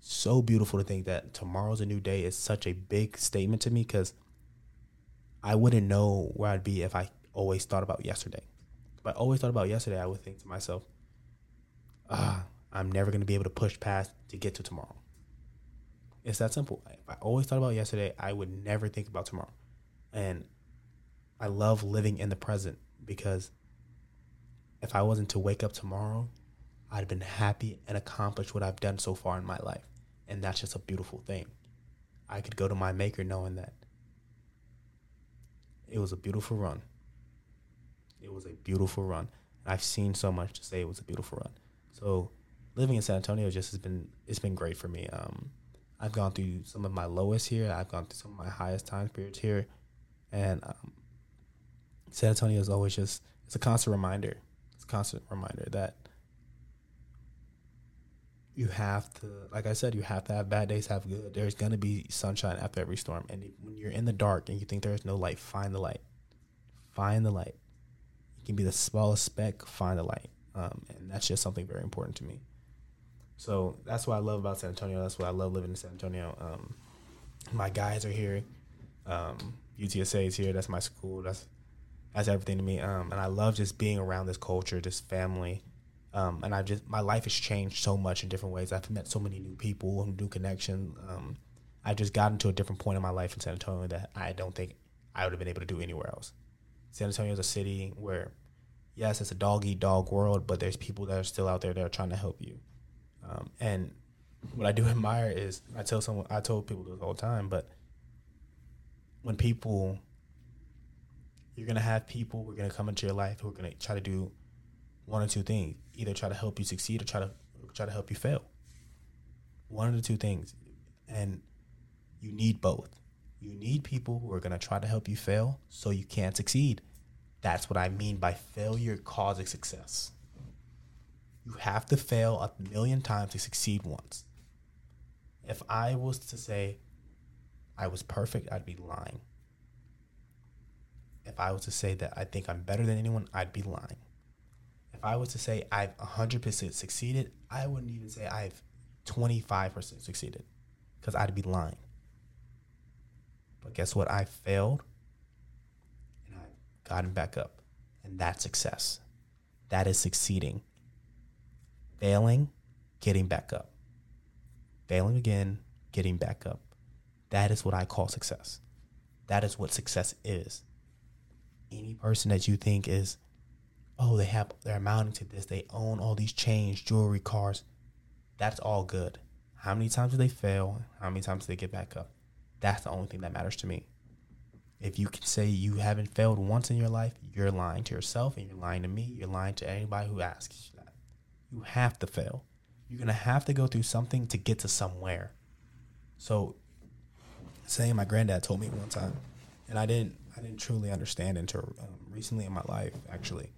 So beautiful to think that tomorrow's a new day is such a big statement to me because I wouldn't know where I'd be if I always thought about yesterday. If I always thought about yesterday, I would think to myself, ah, I'm never going to be able to push past to get to tomorrow. It's that simple. If I always thought about yesterday, I would never think about tomorrow. And I love living in the present because if I wasn't to wake up tomorrow, I'd have been happy and accomplished what I've done so far in my life. And that's just a beautiful thing. I could go to my maker knowing that it was a beautiful run. It was a beautiful run. I've seen so much to say it was a beautiful run. So living in San Antonio just has been it's been great for me. Um, I've gone through some of my lowest here. I've gone through some of my highest time periods here, and um, San Antonio is always just it's a constant reminder. It's a constant reminder that you have to, like I said, you have to have bad days, have good. There's gonna be sunshine after every storm, and when you're in the dark and you think there's no light, find the light. Find the light. It can be the smallest speck. Find the light, um, and that's just something very important to me. So that's what I love about San Antonio. That's what I love living in San Antonio. Um, my guys are here. Um, UTSA is here. That's my school. That's that's everything to me. Um, and I love just being around this culture, this family. Um, and I just my life has changed so much in different ways. I've met so many new people, and new connections. Um, I just got into a different point in my life in San Antonio that I don't think I would have been able to do anywhere else. San Antonio is a city where, yes, it's a dog eat dog world, but there's people that are still out there that are trying to help you. Um, and what I do admire is I tell someone I told people this all the time, but when people you're gonna have people who are gonna come into your life who are gonna try to do one or two things. Either try to help you succeed or try to try to help you fail. One of the two things. And you need both. You need people who are going to try to help you fail so you can succeed. That's what I mean by failure causing success. You have to fail a million times to succeed once. If I was to say I was perfect, I'd be lying. If I was to say that I think I'm better than anyone, I'd be lying. If I was to say I've 100% succeeded, I wouldn't even say I've 25% succeeded because I'd be lying. But guess what? I failed and I've gotten back up. And that's success. That is succeeding. Failing, getting back up. Failing again, getting back up. That is what I call success. That is what success is. Any person that you think is, oh, they have they're amounting to this, they own all these chains, jewelry, cars, that's all good. How many times do they fail? How many times do they get back up? That's the only thing that matters to me. If you can say you haven't failed once in your life, you're lying to yourself and you're lying to me. You're lying to anybody who asks you that. You have to fail. You're going to have to go through something to get to somewhere. So, saying my granddad told me one time, and I didn't, I didn't truly understand until um, recently in my life, actually.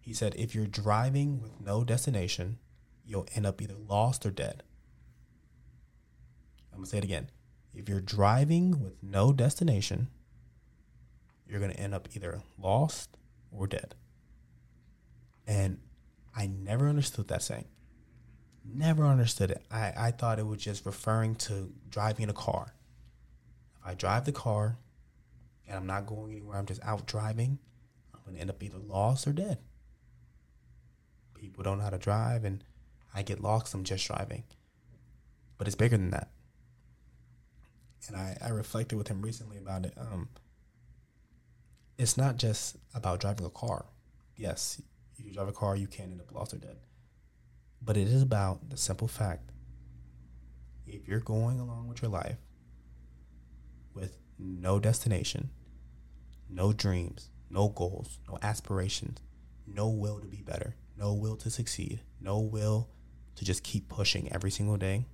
He said, if you're driving with no destination, you'll end up either lost or dead. I'm going to say it again. If you're driving with no destination, you're going to end up either lost or dead. And I never understood that saying. Never understood it. I, I thought it was just referring to driving a car. If I drive the car and I'm not going anywhere, I'm just out driving, I'm going to end up either lost or dead. People don't know how to drive, and I get lost, I'm just driving. But it's bigger than that and I, I reflected with him recently about it. Um, it's not just about driving a car. Yes, if you drive a car, you can end up lost or dead. But it is about the simple fact if you're going along with your life with no destination, no dreams, no goals, no aspirations, no will to be better, no will to succeed, no will to just keep pushing every single day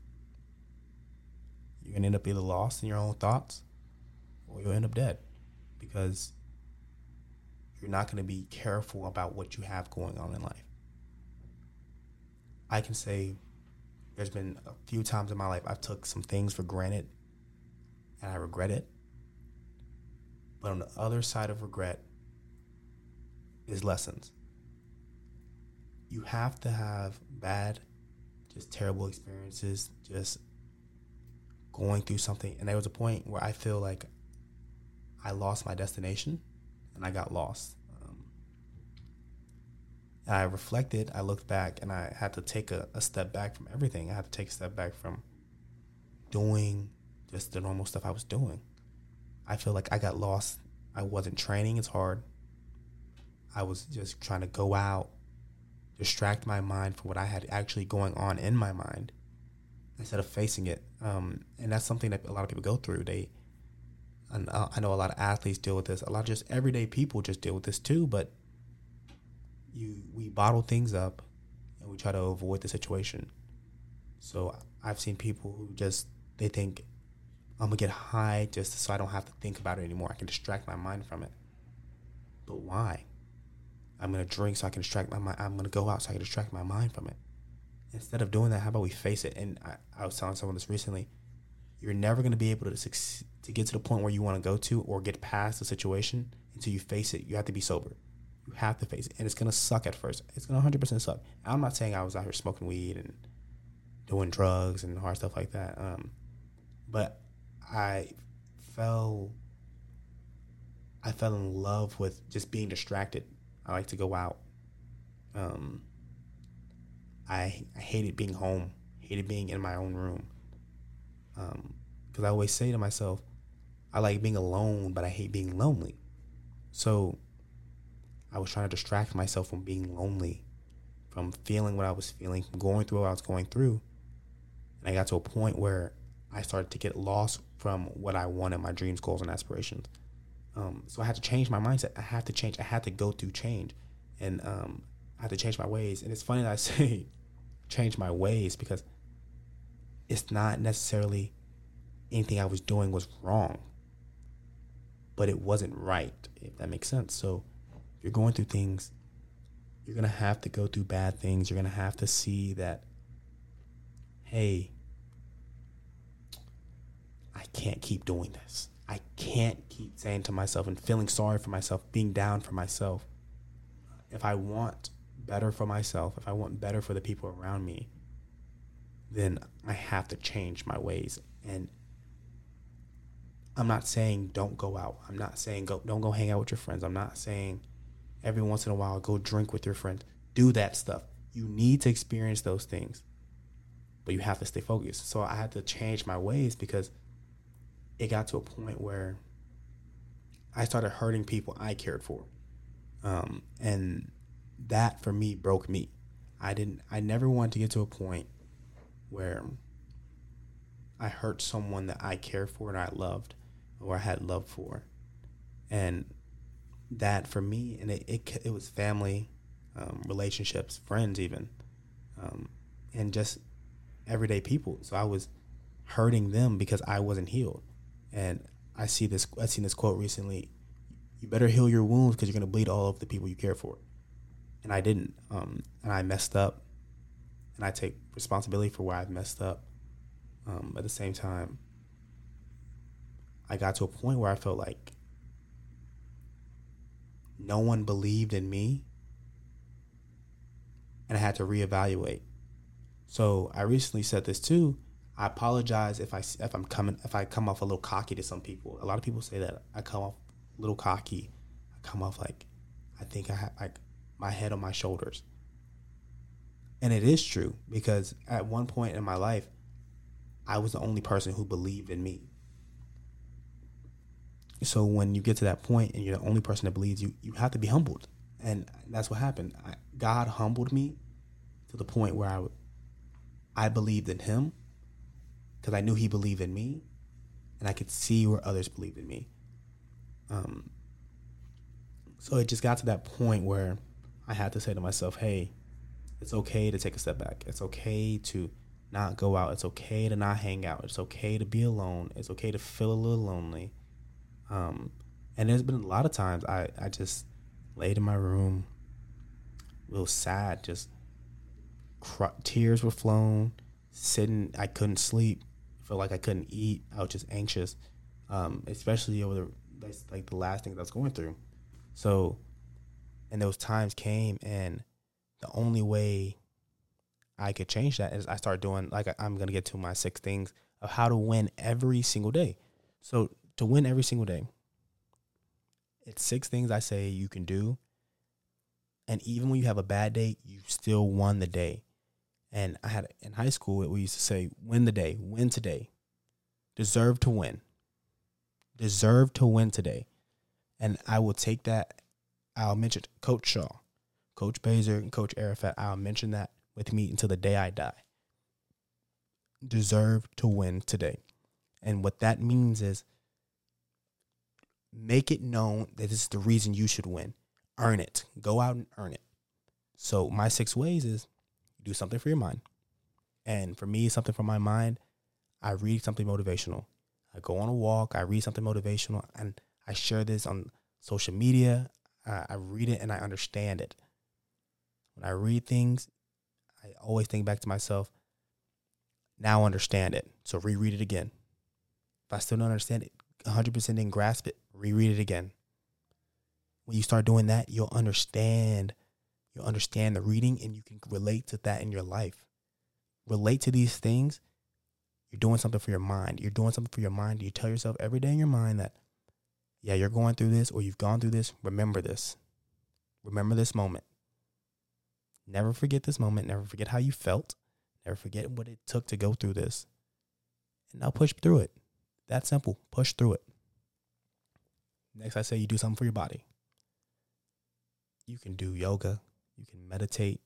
you're gonna end up either lost in your own thoughts or you'll end up dead because you're not gonna be careful about what you have going on in life. I can say there's been a few times in my life I've took some things for granted and I regret it. But on the other side of regret is lessons. You have to have bad, just terrible experiences, just going through something, and there was a point where I feel like I lost my destination, and I got lost. Um, I reflected, I looked back, and I had to take a, a step back from everything. I had to take a step back from doing just the normal stuff I was doing. I feel like I got lost. I wasn't training as hard. I was just trying to go out, distract my mind from what I had actually going on in my mind instead of facing it. Um, and that's something that a lot of people go through. They, and I know a lot of athletes deal with this. A lot of just everyday people just deal with this too. But you, we bottle things up, and we try to avoid the situation. So I've seen people who just they think I'm gonna get high just so I don't have to think about it anymore. I can distract my mind from it. But why? I'm gonna drink so I can distract my mind. I'm gonna go out so I can distract my mind from it instead of doing that, how about we face it? And I, I was telling someone this recently. You're never to be able to succeed, to get to the point where you want to go to or get past the situation until you face it. You have to be sober. You have to face it, and it's to suck at first. It's to 100% suck. I'm not saying I was out here smoking weed and doing drugs and hard stuff like that. Um, but I fell I fell in love with just being distracted. I like to go out. Um, I, I hated being home, hated being in my own room. Because um, I always say to myself, I like being alone, but I hate being lonely. So I was trying to distract myself from being lonely, from feeling what I was feeling, from going through what I was going through. And I got to a point where I started to get lost from what I wanted, my dreams, goals, and aspirations. Um, so I had to change my mindset. I had to change. I had to go through change. And um, I had to change my ways. And it's funny that I say change my ways because it's not necessarily anything I was doing was wrong. But it wasn't right, if that makes sense. So if you're going through things, you're to have to go through bad things. You're to have to see that, hey, can't keep doing this. I can't keep saying to myself and feeling sorry for myself, being down for myself. If I want better for myself, if I want better for the people around me, then I have to change my ways. And I'm not saying don't go out. I'm not saying go don't go hang out with your friends. I'm not saying every once in a while go drink with your friends. Do that stuff. You need to experience those things. But you have to stay focused. So I had to change my ways because it got to a point where I started hurting people I cared for. Um, and that for me broke me. I didn't I never wanted to get to a point where I hurt someone that I cared for and I loved or I had love for. And that for me, and it, it, it was family, um, relationships, friends, even, um, and just everyday people. So I was hurting them because I wasn't healed. And I see this, I've seen this quote recently you better heal your wounds because you're to bleed all of the people you care for. And I didn't. Um, and I messed up. And I take responsibility for where I've messed up. Um, at the same time, I got to a point where I felt like no one believed in me and I had to reevaluate. So I recently said this too. I apologize if I if I'm coming if I come off a little cocky to some people. A lot of people say that I come off a little cocky. I come off like I think I have like my head on my shoulders. And it is true because at one point in my life I was the only person who believed in me. So when you get to that point and you're the only person that believes you, you have to be humbled, and that's what happened. I, God humbled me to the point where I, I believed in Him because I knew He believed in me, and I could see where others believed in me. Um. So it just got to that point where I had to say to myself, "Hey, it's okay to take a step back. It's okay to." not go out. It's okay to not hang out. It's okay to be alone. It's okay to feel a little lonely. Um, and there's been a lot of times I, I just laid in my room, a little sad, just cr- tears were flowing, sitting. I couldn't sleep. Felt like I couldn't eat. I was just anxious, um, especially over the like the last thing I was going through. So, and those times came, and the only way I could change that is I start doing like I'm gonna get to my six things of how to win every single day. So to win every single day, it's six things I say you can do. And even when you have a bad day, you still won the day. And I had in high school we used to say, win the day, win today. Deserve to win. Deserve to win today. And I will take that. I'll mention Coach Shaw, Coach Bazer, and Coach Arafat. I'll mention that with me until the day I die. Deserve to win today. And what that means is make it known that this is the reason you should win. Earn it. Go out and earn it. So my six ways is do something for your mind. And for me, something for my mind, I read something motivational. I go on a walk, I read something motivational, and I share this on social media. I read it and I understand it. When I read things, I always think back to myself, now understand it. So reread it again. If I still don't understand it, 100% didn't grasp it, reread it again. When you start doing that, you'll understand. You'll understand the reading and you can relate to that in your life. Relate to these things. You're doing something for your mind. You're doing something for your mind. You tell yourself every day in your mind that, yeah, you're going through this or you've gone through this. Remember this. Remember this moment. Never forget this moment. Never forget how you felt. Never forget what it took to go through this. And now push through it. That simple. Push through it. Next, I say you do something for your body. You can do yoga. You can meditate.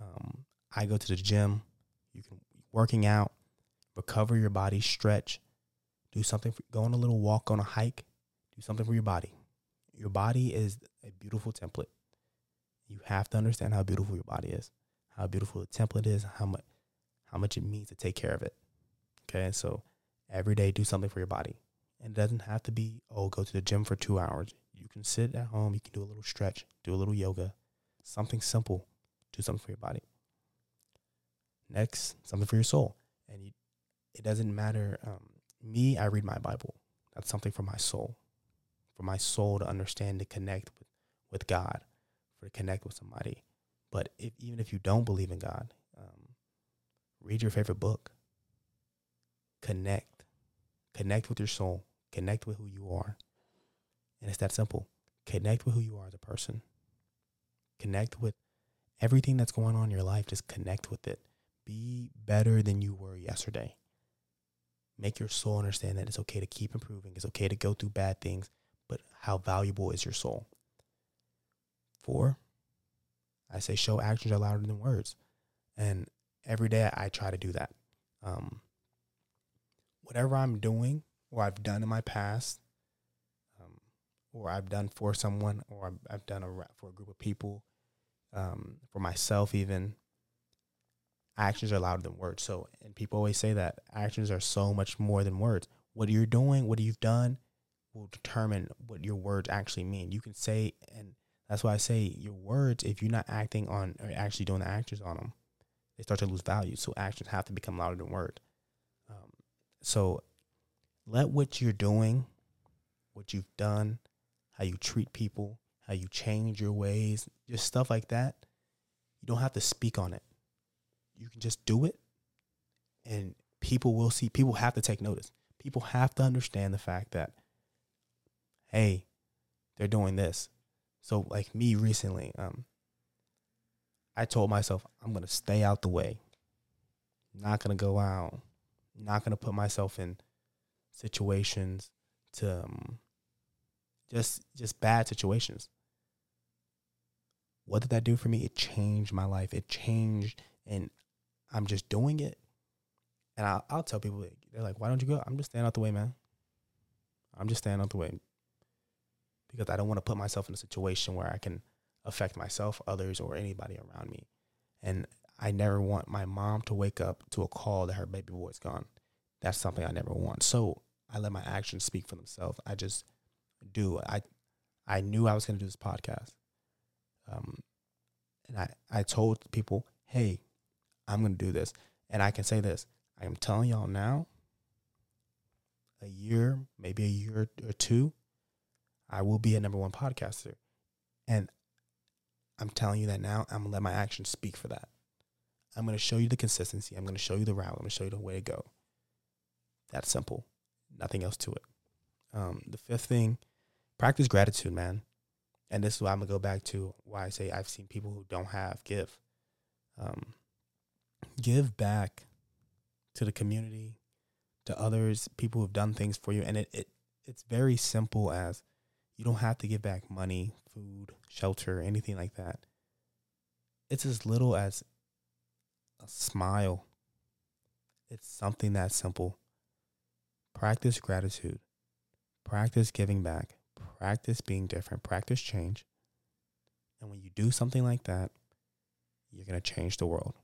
Um, I go to the gym. You can working out, recover your body, stretch, do something. For, go on a little walk, on a hike. Do something for your body. Your body is a beautiful template. You have to understand how beautiful your body is, how beautiful the template is, how much how much it means to take care of it. Okay, so every day do something for your body. And it doesn't have to be, oh, go to the gym for two hours. You can sit at home, you can do a little stretch, do a little yoga, something simple, do something for your body. Next, something for your soul. And you, it doesn't matter. Um, me, I read my Bible. That's something for my soul, for my soul to understand, to connect with, with God, for to connect with somebody. But if, even if you don't believe in God, um, read your favorite book. Connect, connect with your soul, connect with who you are, and it's that simple. Connect with who you are as a person. Connect with everything that's going on in your life. Just connect with it. Be better than you were yesterday. Make your soul understand that it's okay to keep improving. It's okay to go through bad things, but how valuable is your soul? Four, I say show actions are louder than words. And every day I try to do that. Um, whatever I'm doing or I've done in my past, or I've done for someone, or I've, I've done a, for a group of people, um, for myself even, actions are louder than words. So, and people always say that actions are so much more than words. What you're doing, what you've done, will determine what your words actually mean. You can say, and that's why I say your words, if you're not acting on or actually doing the actions on them, they start to lose value. So actions have to become louder than words. Um, so let what you're doing, what you've done, how you treat people, how you change your ways, just stuff like that. You don't have to speak on it. You can just do it, and people will see. People have to take notice. People have to understand the fact that, hey, they're doing this. So, like me recently, um, I told myself I'm gonna stay out the way. Not gonna go out. Not gonna put myself in situations to um, just just bad situations. What did that do for me? It changed my life. It changed, and I'm just doing it. And I'll, I'll tell people, they're like, why don't you go? I'm just staying out the way, man. I'm just staying out the way because I don't want to put myself in a situation where I can affect myself, others, or anybody around me. And I never want my mom to wake up to a call that her baby boy's gone. That's something I never want. So I let my actions speak for themselves. I just do. I I knew I was going to do this podcast. Um, and I, I told people, hey, I'm going to do this. And I can say this I am telling y'all now, a year, maybe a year or two, I will be a number one podcaster. And I'm telling you that now, I'm to let my actions speak for that. I'm going to show you the consistency. I'm going to show you the route. I'm to show you the way to go. That's simple. Nothing else to it. Um, the fifth thing, practice gratitude, man. And this is why I'm to go back to why I say I've seen people who don't have give. Um, give back to the community, to others, people who've done things for you. And it, it it's very simple as you don't have to give back money, food, shelter, anything like that. It's as little as a smile. It's something that simple. Practice gratitude. Practice giving back. Practice being different. Practice change. And when you do something like that, you're going to change the world.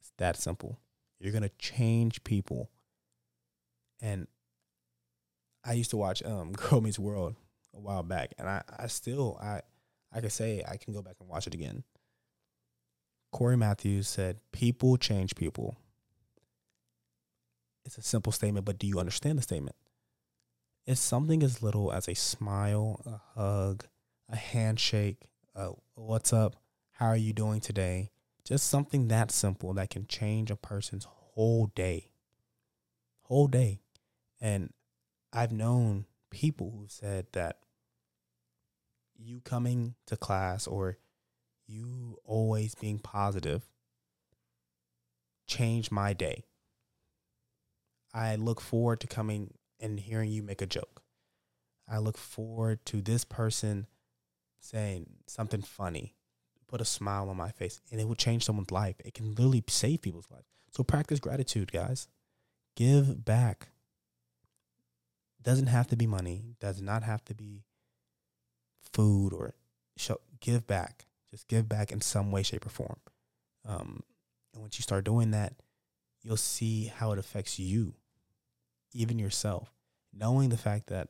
It's that simple. You're going to change people. And I used to watch um, Girl Meets World a while back, and I, I still I I could say I can go back and watch it again. Cory Matthews said, "People change people." It's a simple statement, but do you understand the statement? It's something as little as a smile, a hug, a handshake, a "What's up? How are you doing today?" Just something that simple that can change a person's whole day. Whole day. And I've known people who said that you coming to class or you always being positive changed my day. I look forward to coming and hearing you make a joke. I look forward to this person saying something funny, put a smile on my face, and it will change someone's life. It can literally save people's lives. So practice gratitude, guys. Give back doesn't have to be money, does not have to be food or show, give back. Just give back in some way, shape, or form. Um, and once you start doing that, you'll see how it affects you. Even yourself, knowing the fact that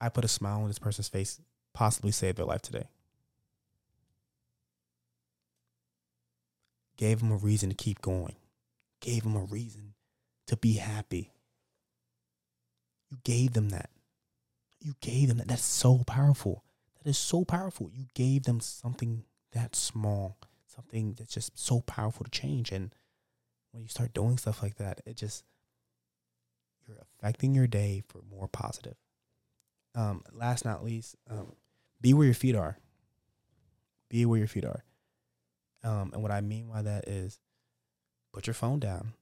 I put a smile on this person's face, possibly saved their life today. Gave them a reason to keep going. Gave them a reason to be happy. You gave them that. You gave them that. That's so powerful. That is so powerful. You gave them something that small, something that's just so powerful to change. And when you start doing stuff like that, it just you're affecting your day for more positive. Um, last not least, um, be where your feet are. Be where your feet are. Um, and what I mean by that is put your phone down,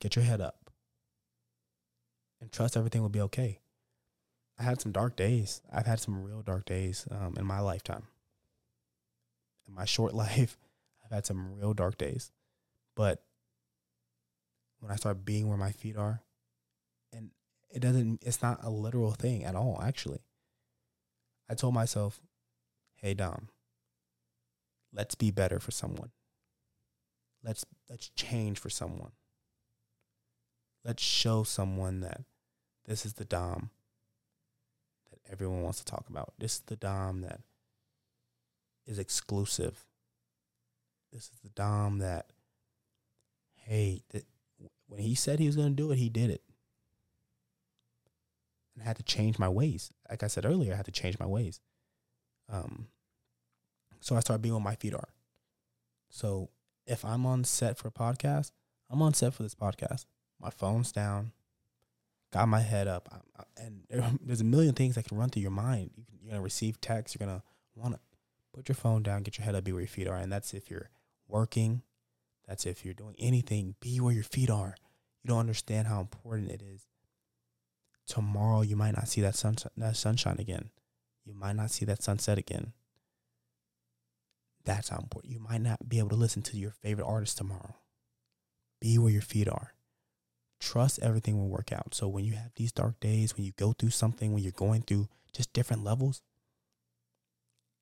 get your head up, and trust everything will be okay. I had some dark days. I've had some real dark days um, in my lifetime. In my short life, I've had some real dark days. But when I start being where my feet are, and it doesn't, it's not a literal thing at all, actually. I told myself, hey, Dom, let's be better for someone. Let's let's change for someone. Let's show someone that this is the Dom that everyone wants to talk about. This is the Dom that is exclusive. This is the Dom that, hey, th- when he said he was going to do it, he did it. And I had to change my ways. Like I said earlier, I had to change my ways. Um, so I started being where my feet are. So if I'm on set for a podcast, I'm on set for this podcast. My phone's down, got my head up, I, I, and there's a million things that can run through your mind. You can, you're gonna receive text. You're gonna want to put your phone down, get your head up, be where your feet are, and that's if you're working. That's if you're doing anything. Be where your feet are. You don't understand how important it is. Tomorrow you might not see that sun that sunshine again. You might not see that sunset again. That's how important. You might not be able to listen to your favorite artist tomorrow. Be where your feet are. Trust everything will work out. So when you have these dark days, when you go through something, when you're going through just different levels,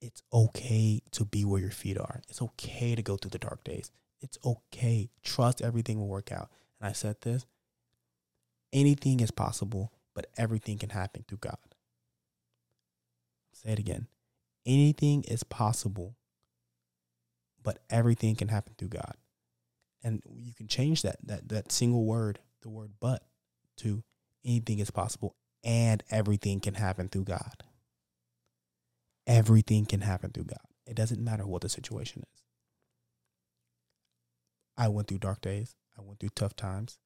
it's okay to be where your feet are. It's okay to go through the dark days. It's okay. Trust everything will work out. And I said this anything is possible, but everything can happen through God. Say it again. Anything is possible, but everything can happen through God. And you can change that that that single word, the word but to anything is possible and everything can happen through God. Everything can happen through God. It doesn't matter what the situation is. I went through dark days. I went through tough times.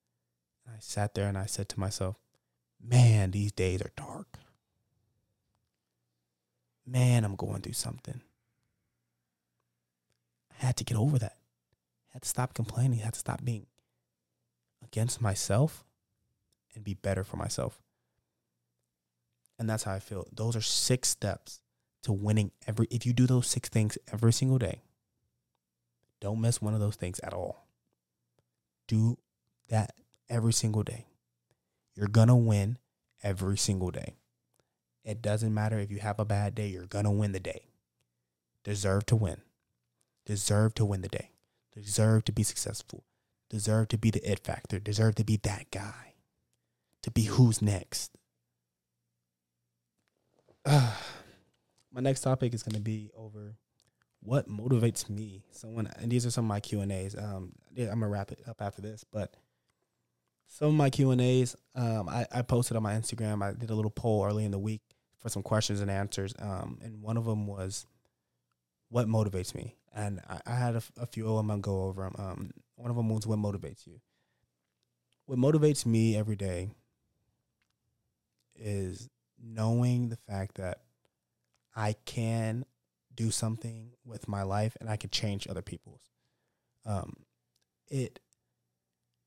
And I sat there and I said to myself, man, these days are dark. Man, I'm going through something. I had to get over that. I had to stop complaining. I had to stop being against myself and be better for myself. And that's how I feel. Those are six steps to winning every if you do those six things every single day. Don't miss one of those things at all. Do that every single day. You're going to win every single day. It doesn't matter if you have a bad day, you're going to win the day. Deserve to win. Deserve to win the day. Deserve to be successful. Deserve to be the it factor. Deserve to be that guy. To be who's next. Uh, my next topic is going to be over what motivates me. Someone, and these are some of my Q and A's. Um, yeah, I'm gonna wrap it up after this, but some of my Q and A's, um, I, I posted on my Instagram. I did a little poll early in the week for some questions and answers. Um, and one of them was, "What motivates me?" And I, I had a, a, few of them. I'll go over them. Um, one of them was, "What motivates you?" What motivates me every day is knowing the fact that I can do something with my life and I can change other people's. Um, it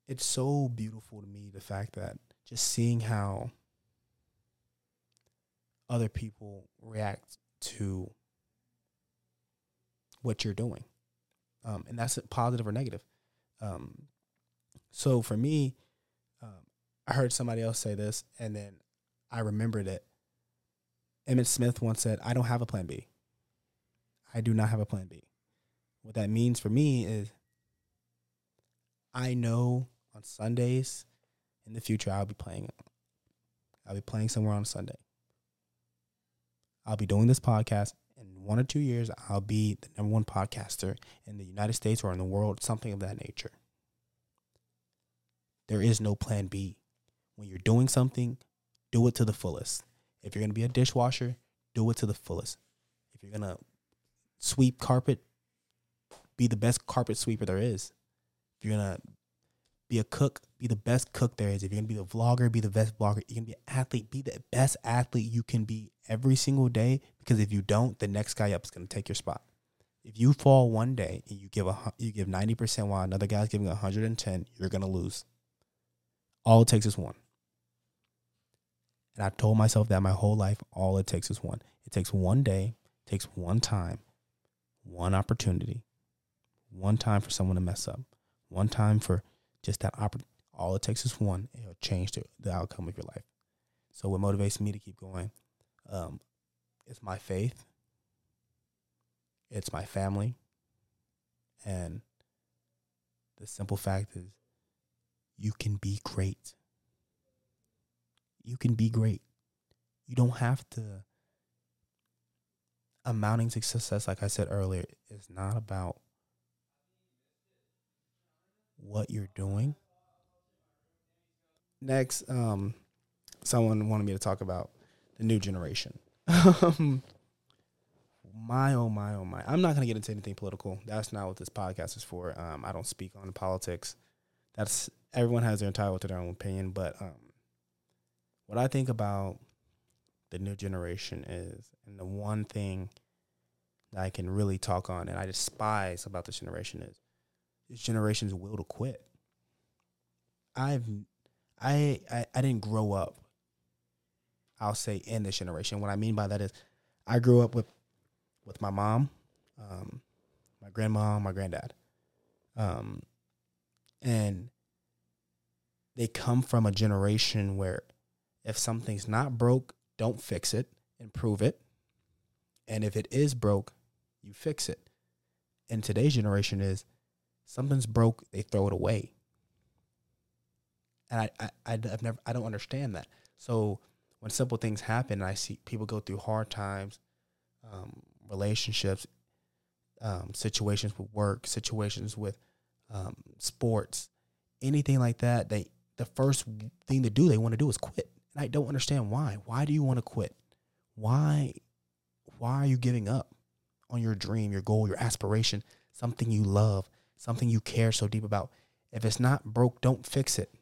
it's so beautiful to me the fact that just seeing how other people react to what you're doing, um, and that's positive or negative. Um, so for me, um, I heard somebody else say this, and then I remembered it. Emmitt Smith once said, "I don't have a plan B." I do not have a plan B. What that means for me is I know on Sundays in the future, I'll be playing. I'll be playing somewhere on Sunday. I'll be doing this podcast. In one or two years, I'll be the number one podcaster in the United States or in the world, something of that nature. There is no plan B. When you're doing something, do it to the fullest. If you're going to be a dishwasher, do it to the fullest. If you're going to sweep carpet, be the best carpet sweeper there is. If you're to be a cook, be the best cook there is. If you're to be a vlogger, be the best vlogger. You're to be an athlete, be the best athlete you can be every single day because if you don't, the next guy up is to take your spot. If you fall one day and you give a you give 90% while another guy's giving 110, you're going to lose. All it takes is one. And I told myself that my whole life, all it takes is one. It takes one day, takes one time, one opportunity, one time for someone to mess up, one time for just that opportunity. All it takes is one. It'll change the, the outcome of your life. So what motivates me to keep going? Um, it's my faith. It's my family. And the simple fact is you can be great. You can be great. You don't have to amounting to success, like I said earlier, is not about what you're doing. Next, um, someone wanted me to talk about the new generation. my oh my oh my! I'm not gonna get into anything political. That's not what this podcast is for. Um, I don't speak on politics. That's everyone has their entitled to their own opinion. But um, what I think about the new generation is, and the one thing that I can really talk on, and I despise about this generation is this generation's will to quit. I've I, I I didn't grow up. I'll say in this generation. What I mean by that is, I grew up with with my mom, um, my grandma, my granddad, um, and they come from a generation where if something's not broke, don't fix it, improve it, and if it is broke, you fix it. And today's generation is something's broke, they throw it away and I, I, I have never I don't understand that. So when simple things happen, I see people go through hard times, um, relationships, um, situations with work, situations with um, sports, anything like that. They the first thing to do they want to do is quit, and I don't understand why. Why do you want to quit? Why why are you giving up on your dream, your goal, your aspiration, something you love, something you care so deep about? If it's not broke, don't fix it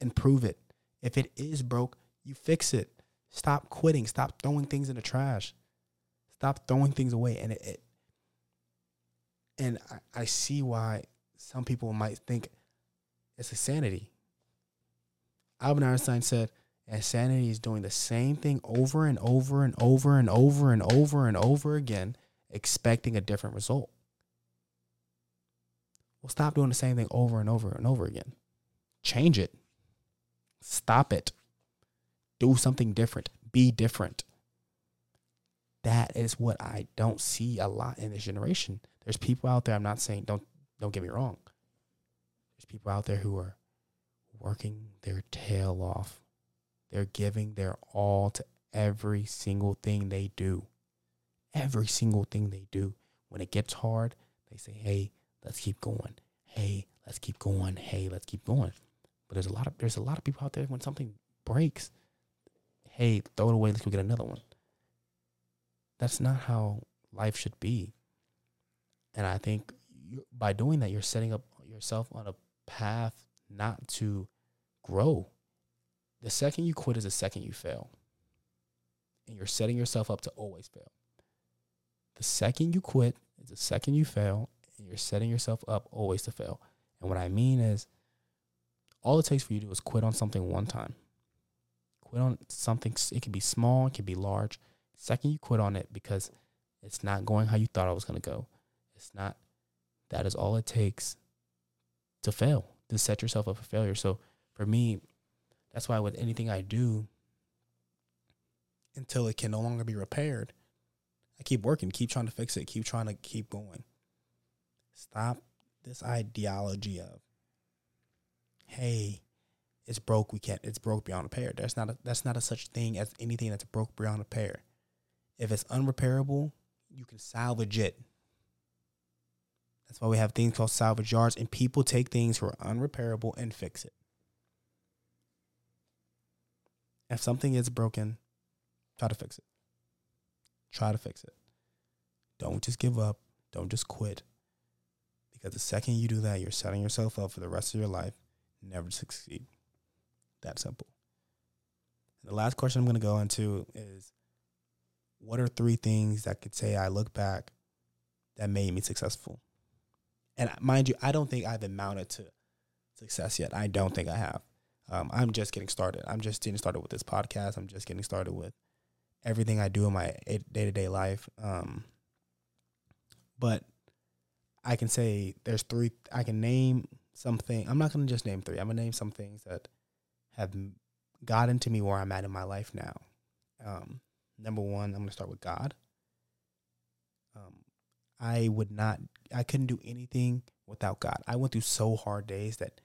improve it. If it is broke, you fix it. Stop quitting. Stop throwing things in the trash. Stop throwing things away. And it, it and I, I see why some people might think it's insanity. Albert Einstein said, insanity is doing the same thing over and over and over and over and over and over again, expecting a different result. Well, stop doing the same thing over and over and over again. Change it. Stop it. Do something different. Be different. That is what I don't see a lot in this generation. There's people out there, I'm not saying don't don't get me wrong. There's people out there who are working their tail off. They're giving their all to every single thing they do. Every single thing they do. When it gets hard, they say, "Hey, let's keep going. Hey, let's keep going. Hey, let's keep going." But there's a lot of there's a lot of people out there when something breaks, hey, throw it away. Let's go get another one. That's not how life should be. And I think by doing that, you're setting up yourself on a path not to grow. The second you quit is the second you fail. And you're setting yourself up to always fail. The second you quit is the second you fail, and you're setting yourself up always to fail. And what I mean is, all it takes for you to do is quit on something one time. Quit on something. It can be small, it can be large. Second, you quit on it because it's not going how you thought it was going to go. It's not. That is all it takes to fail, to set yourself up for failure. So for me, that's why with anything I do, until it can no longer be repaired, I keep working, keep trying to fix it, keep trying to keep going. Stop this ideology of hey, it's broke. We can't. It's broke beyond repair. That's not a that's not a such thing as anything that's broke beyond repair. If it's unrepairable, you can salvage it. That's why we have things called salvage yards, and people take things that are unrepairable and fix it. If something is broken, try to fix it. Try to fix it. Don't just give up. Don't just quit. Because the second you do that, you're setting yourself up for the rest of your life never to succeed. That simple. And the last question I'm going to go into is what are three things that could say I look back that made me successful? And mind you, I don't think I've amounted to success yet. I don't think I have. Um, I'm just getting started. I'm just getting started with this podcast. I'm just getting started with everything I do in my day to day life. Um, but I can say there's three. I can name something. I'm not going to just name three. I'm going to name some things that have gotten to me where I'm at in my life now. Um, number one, I'm going to start with God. Um, I would not, I couldn't do anything without God. I went through so hard days that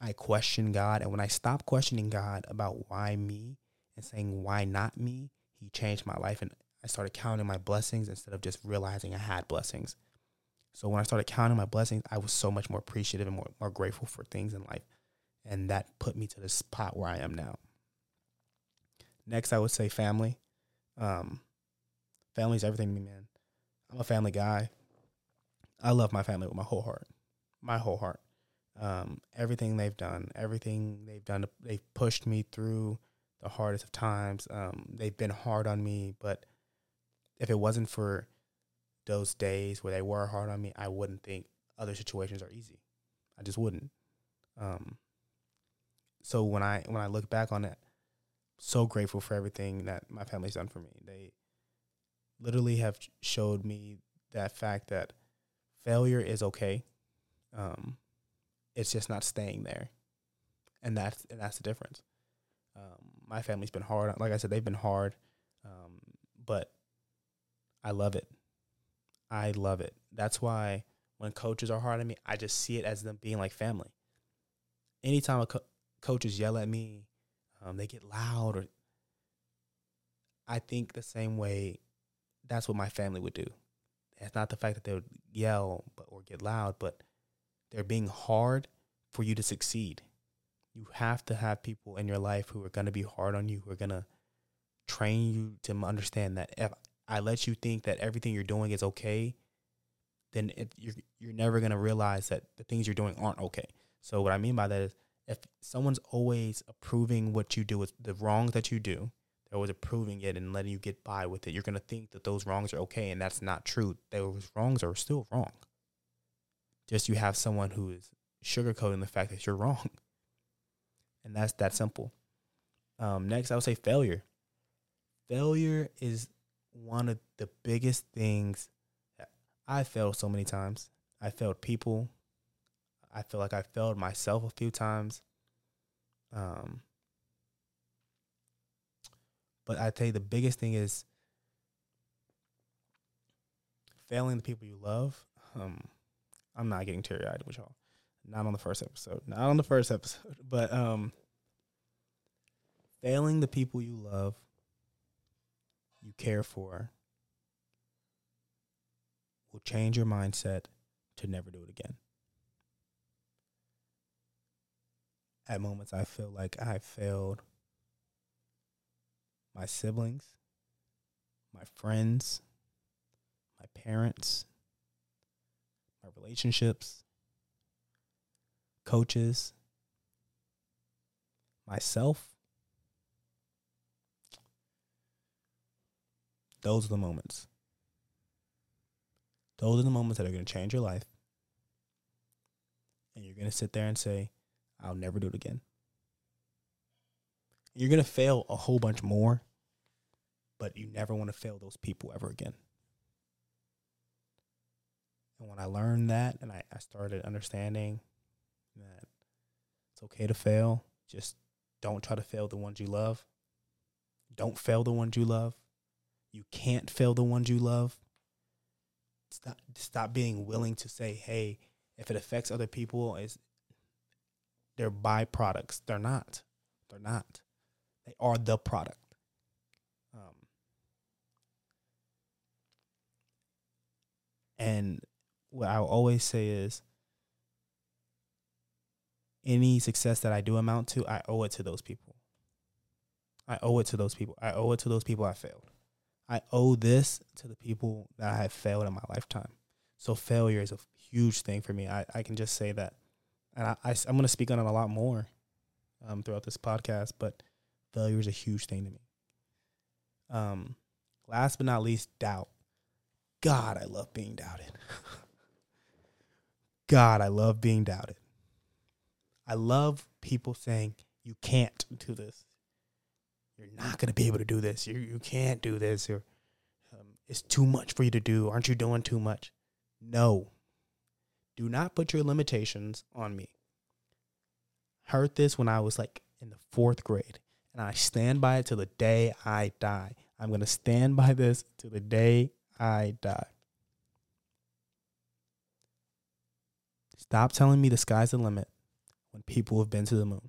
I questioned God. And when I stopped questioning God about why me and saying, why not me, He changed my life. And I started counting my blessings instead of just realizing I had blessings. So when I started counting my blessings, I was so much more appreciative and more, more grateful for things in life. And that put me to the spot where I am now. Next, I would say family. Um, family is everything to me, man. I'm a family guy. I love my family with my whole heart, my whole heart. Um, everything they've done, everything they've done, they've pushed me through the hardest of times. Um, they've been hard on me, but if it wasn't for those days where they were hard on me, I wouldn't think other situations are easy. I just wouldn't. Um, so when I when I look back on it, so grateful for everything that my family's done for me. They literally have showed me that fact that failure is okay. Um, it's just not staying there, and that's and that's the difference. Um, my family's been hard. Like I said, they've been hard, um, but I love it. I love it. That's why when coaches are hard on me, I just see it as them being like family. Anytime a co- coaches yell at me, um, they get loud, or I think the same way. That's what my family would do. It's not the fact that they would yell but, or get loud, but they're being hard for you to succeed. You have to have people in your life who are going to be hard on you, who are going to train you to understand that if I let you think that everything you're doing is okay, then you're you're never gonna realize that the things you're doing aren't okay. So what I mean by that is, if someone's always approving what you do, with the wrongs that you do, they're always approving it and letting you get by with it. You're gonna think that those wrongs are okay, and that's not true. Those wrongs are still wrong. Just you have someone who is sugarcoating the fact that you're wrong, and that's that simple. Um, next, I would say failure. Failure is one of the biggest things I failed so many times. I failed people. I feel like I failed myself a few times. Um, but I tell you, the biggest thing is failing the people you love. Um, I'm not getting teary eyed with y'all. Not on the first episode. Not on the first episode. But um, failing the people you love you care for will change your mindset to never do it again. At moments, I feel like I failed my siblings, my friends, my parents, my relationships, coaches, myself, Those are the moments. Those are the moments that are going to change your life. And you're going to sit there and say, I'll never do it again. You're going to fail a whole bunch more, but you never want to fail those people ever again. And when I learned that and I, I started understanding that it's okay to fail, just don't try to fail the ones you love. Don't fail the ones you love. You can't fail the ones you love. Stop stop being willing to say, "Hey, if it affects other people, is they're byproducts. They're not. They're not. They are the product. Um, and what I always say is any success that I do amount to, I owe it to those people. I owe it to those people. I owe it to those people I failed. I owe this to the people that I have failed in my lifetime. So failure is a huge thing for me. I, I can just say that. And I, I, am going to speak on it a lot more um, throughout this podcast, but failure is a huge thing to me. Um, last but not least, doubt. God, I love being doubted. God, I love being doubted. I love people saying, you can't do this. You're not going to be able to do this. You, you can't do this. Or, um, it's too much for you to do. Aren't you doing too much? No. Do not put your limitations on me. Heard this when I was like in the fourth grade, and I stand by it till the day I die. I'm going to stand by this till the day I die. Stop telling me the sky's the limit when people have been to the moon.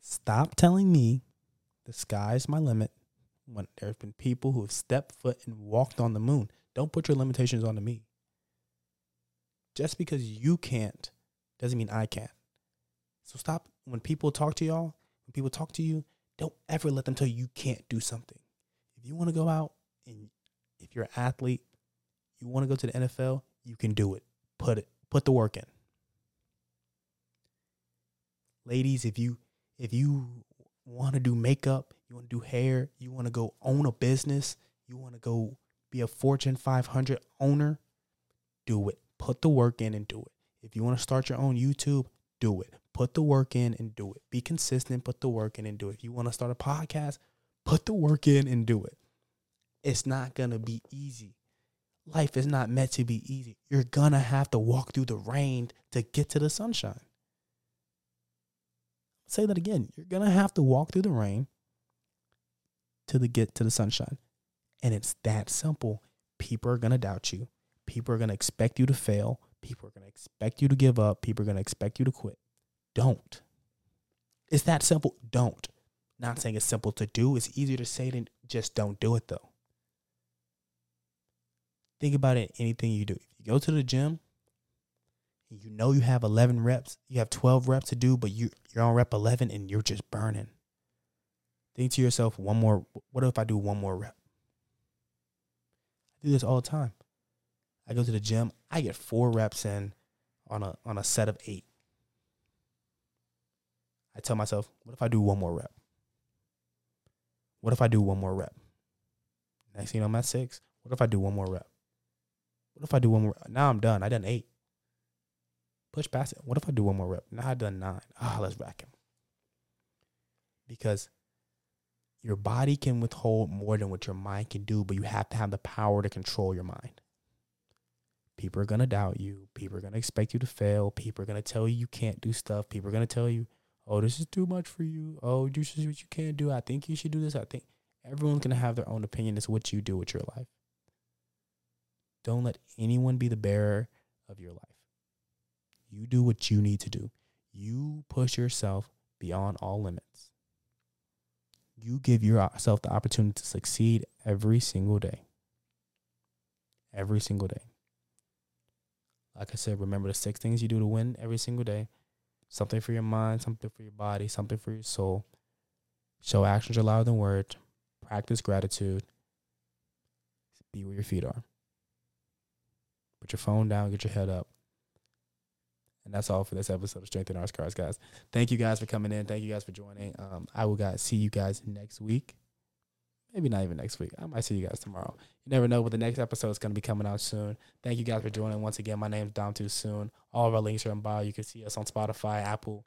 Stop telling me the sky's my limit when there have been people who have stepped foot and walked on the moon. Don't put your limitations onto me. Just because you can't doesn't mean I can't. So stop when people talk to y'all, when people talk to you, don't ever let them tell you you can't do something. If you want to go out and if you're an athlete, you want to go to the NFL, you can do it. Put it put the work in. Ladies, if you if you want to do makeup, you want to do hair, you want to go own a business, you want to go be a Fortune 500 owner, do it. Put the work in and do it. If you want to start your own YouTube, do it. Put the work in and do it. Be consistent, put the work in and do it. If you want to start a podcast, put the work in and do it. It's not going to be easy. Life is not meant to be easy. You're to have to walk through the rain to get to the sunshine. Say that again. You're to have to walk through the rain to the get to the sunshine. And it's that simple. People are to doubt you. People are to expect you to fail. People are to expect you to give up. People are to expect you to quit. Don't. It's that simple. Don't. Not saying it's simple to do. It's easier to say than just don't do it though. Think about it anything you do. If you go to the gym you know you have 11 reps, you have 12 reps to do, but you, you're on rep 11 and you're just burning. Think to yourself, one more, what if I do one more rep? I do this all the time. I go to the gym, I get four reps in on a on a set of eight. I tell myself, what if I do one more rep? What if I do one more rep? Next thing I'm at six. What if I do one more rep? What if I do one more? Now I'm done. I done eight. Push past it. What if I do one more rep? Now I done nine. Ah, let's back him. Because your body can withhold more than what your mind can do, but you have to have the power to control your mind. People are going to doubt you. People are going to expect you to fail. People are going to tell you you can't do stuff. People are going to tell you, oh, this is too much for you. Oh, this is what you can't do. I think you should do this. I think everyone's going to have their own opinion as what you do with your life. Don't let anyone be the bearer of your life. You do what you need to do. You push yourself beyond all limits. You give yourself the opportunity to succeed every single day. Every single day. Like I said, remember the six things you do to win every single day something for your mind, something for your body, something for your soul. Show actions are louder than words. Practice gratitude. Be where your feet are. Put your phone down, get your head up. And that's all for this episode of Strength in Our Scars, guys. Thank you guys for coming in. Thank you guys for joining. Um, I will guys see you guys next week. Maybe not even next week. I might see you guys tomorrow. You never know, but the next episode is going to be coming out soon. Thank you guys for joining. Once again, my name is Dom2Soon. All of our links are in bio. You can see us on Spotify, Apple,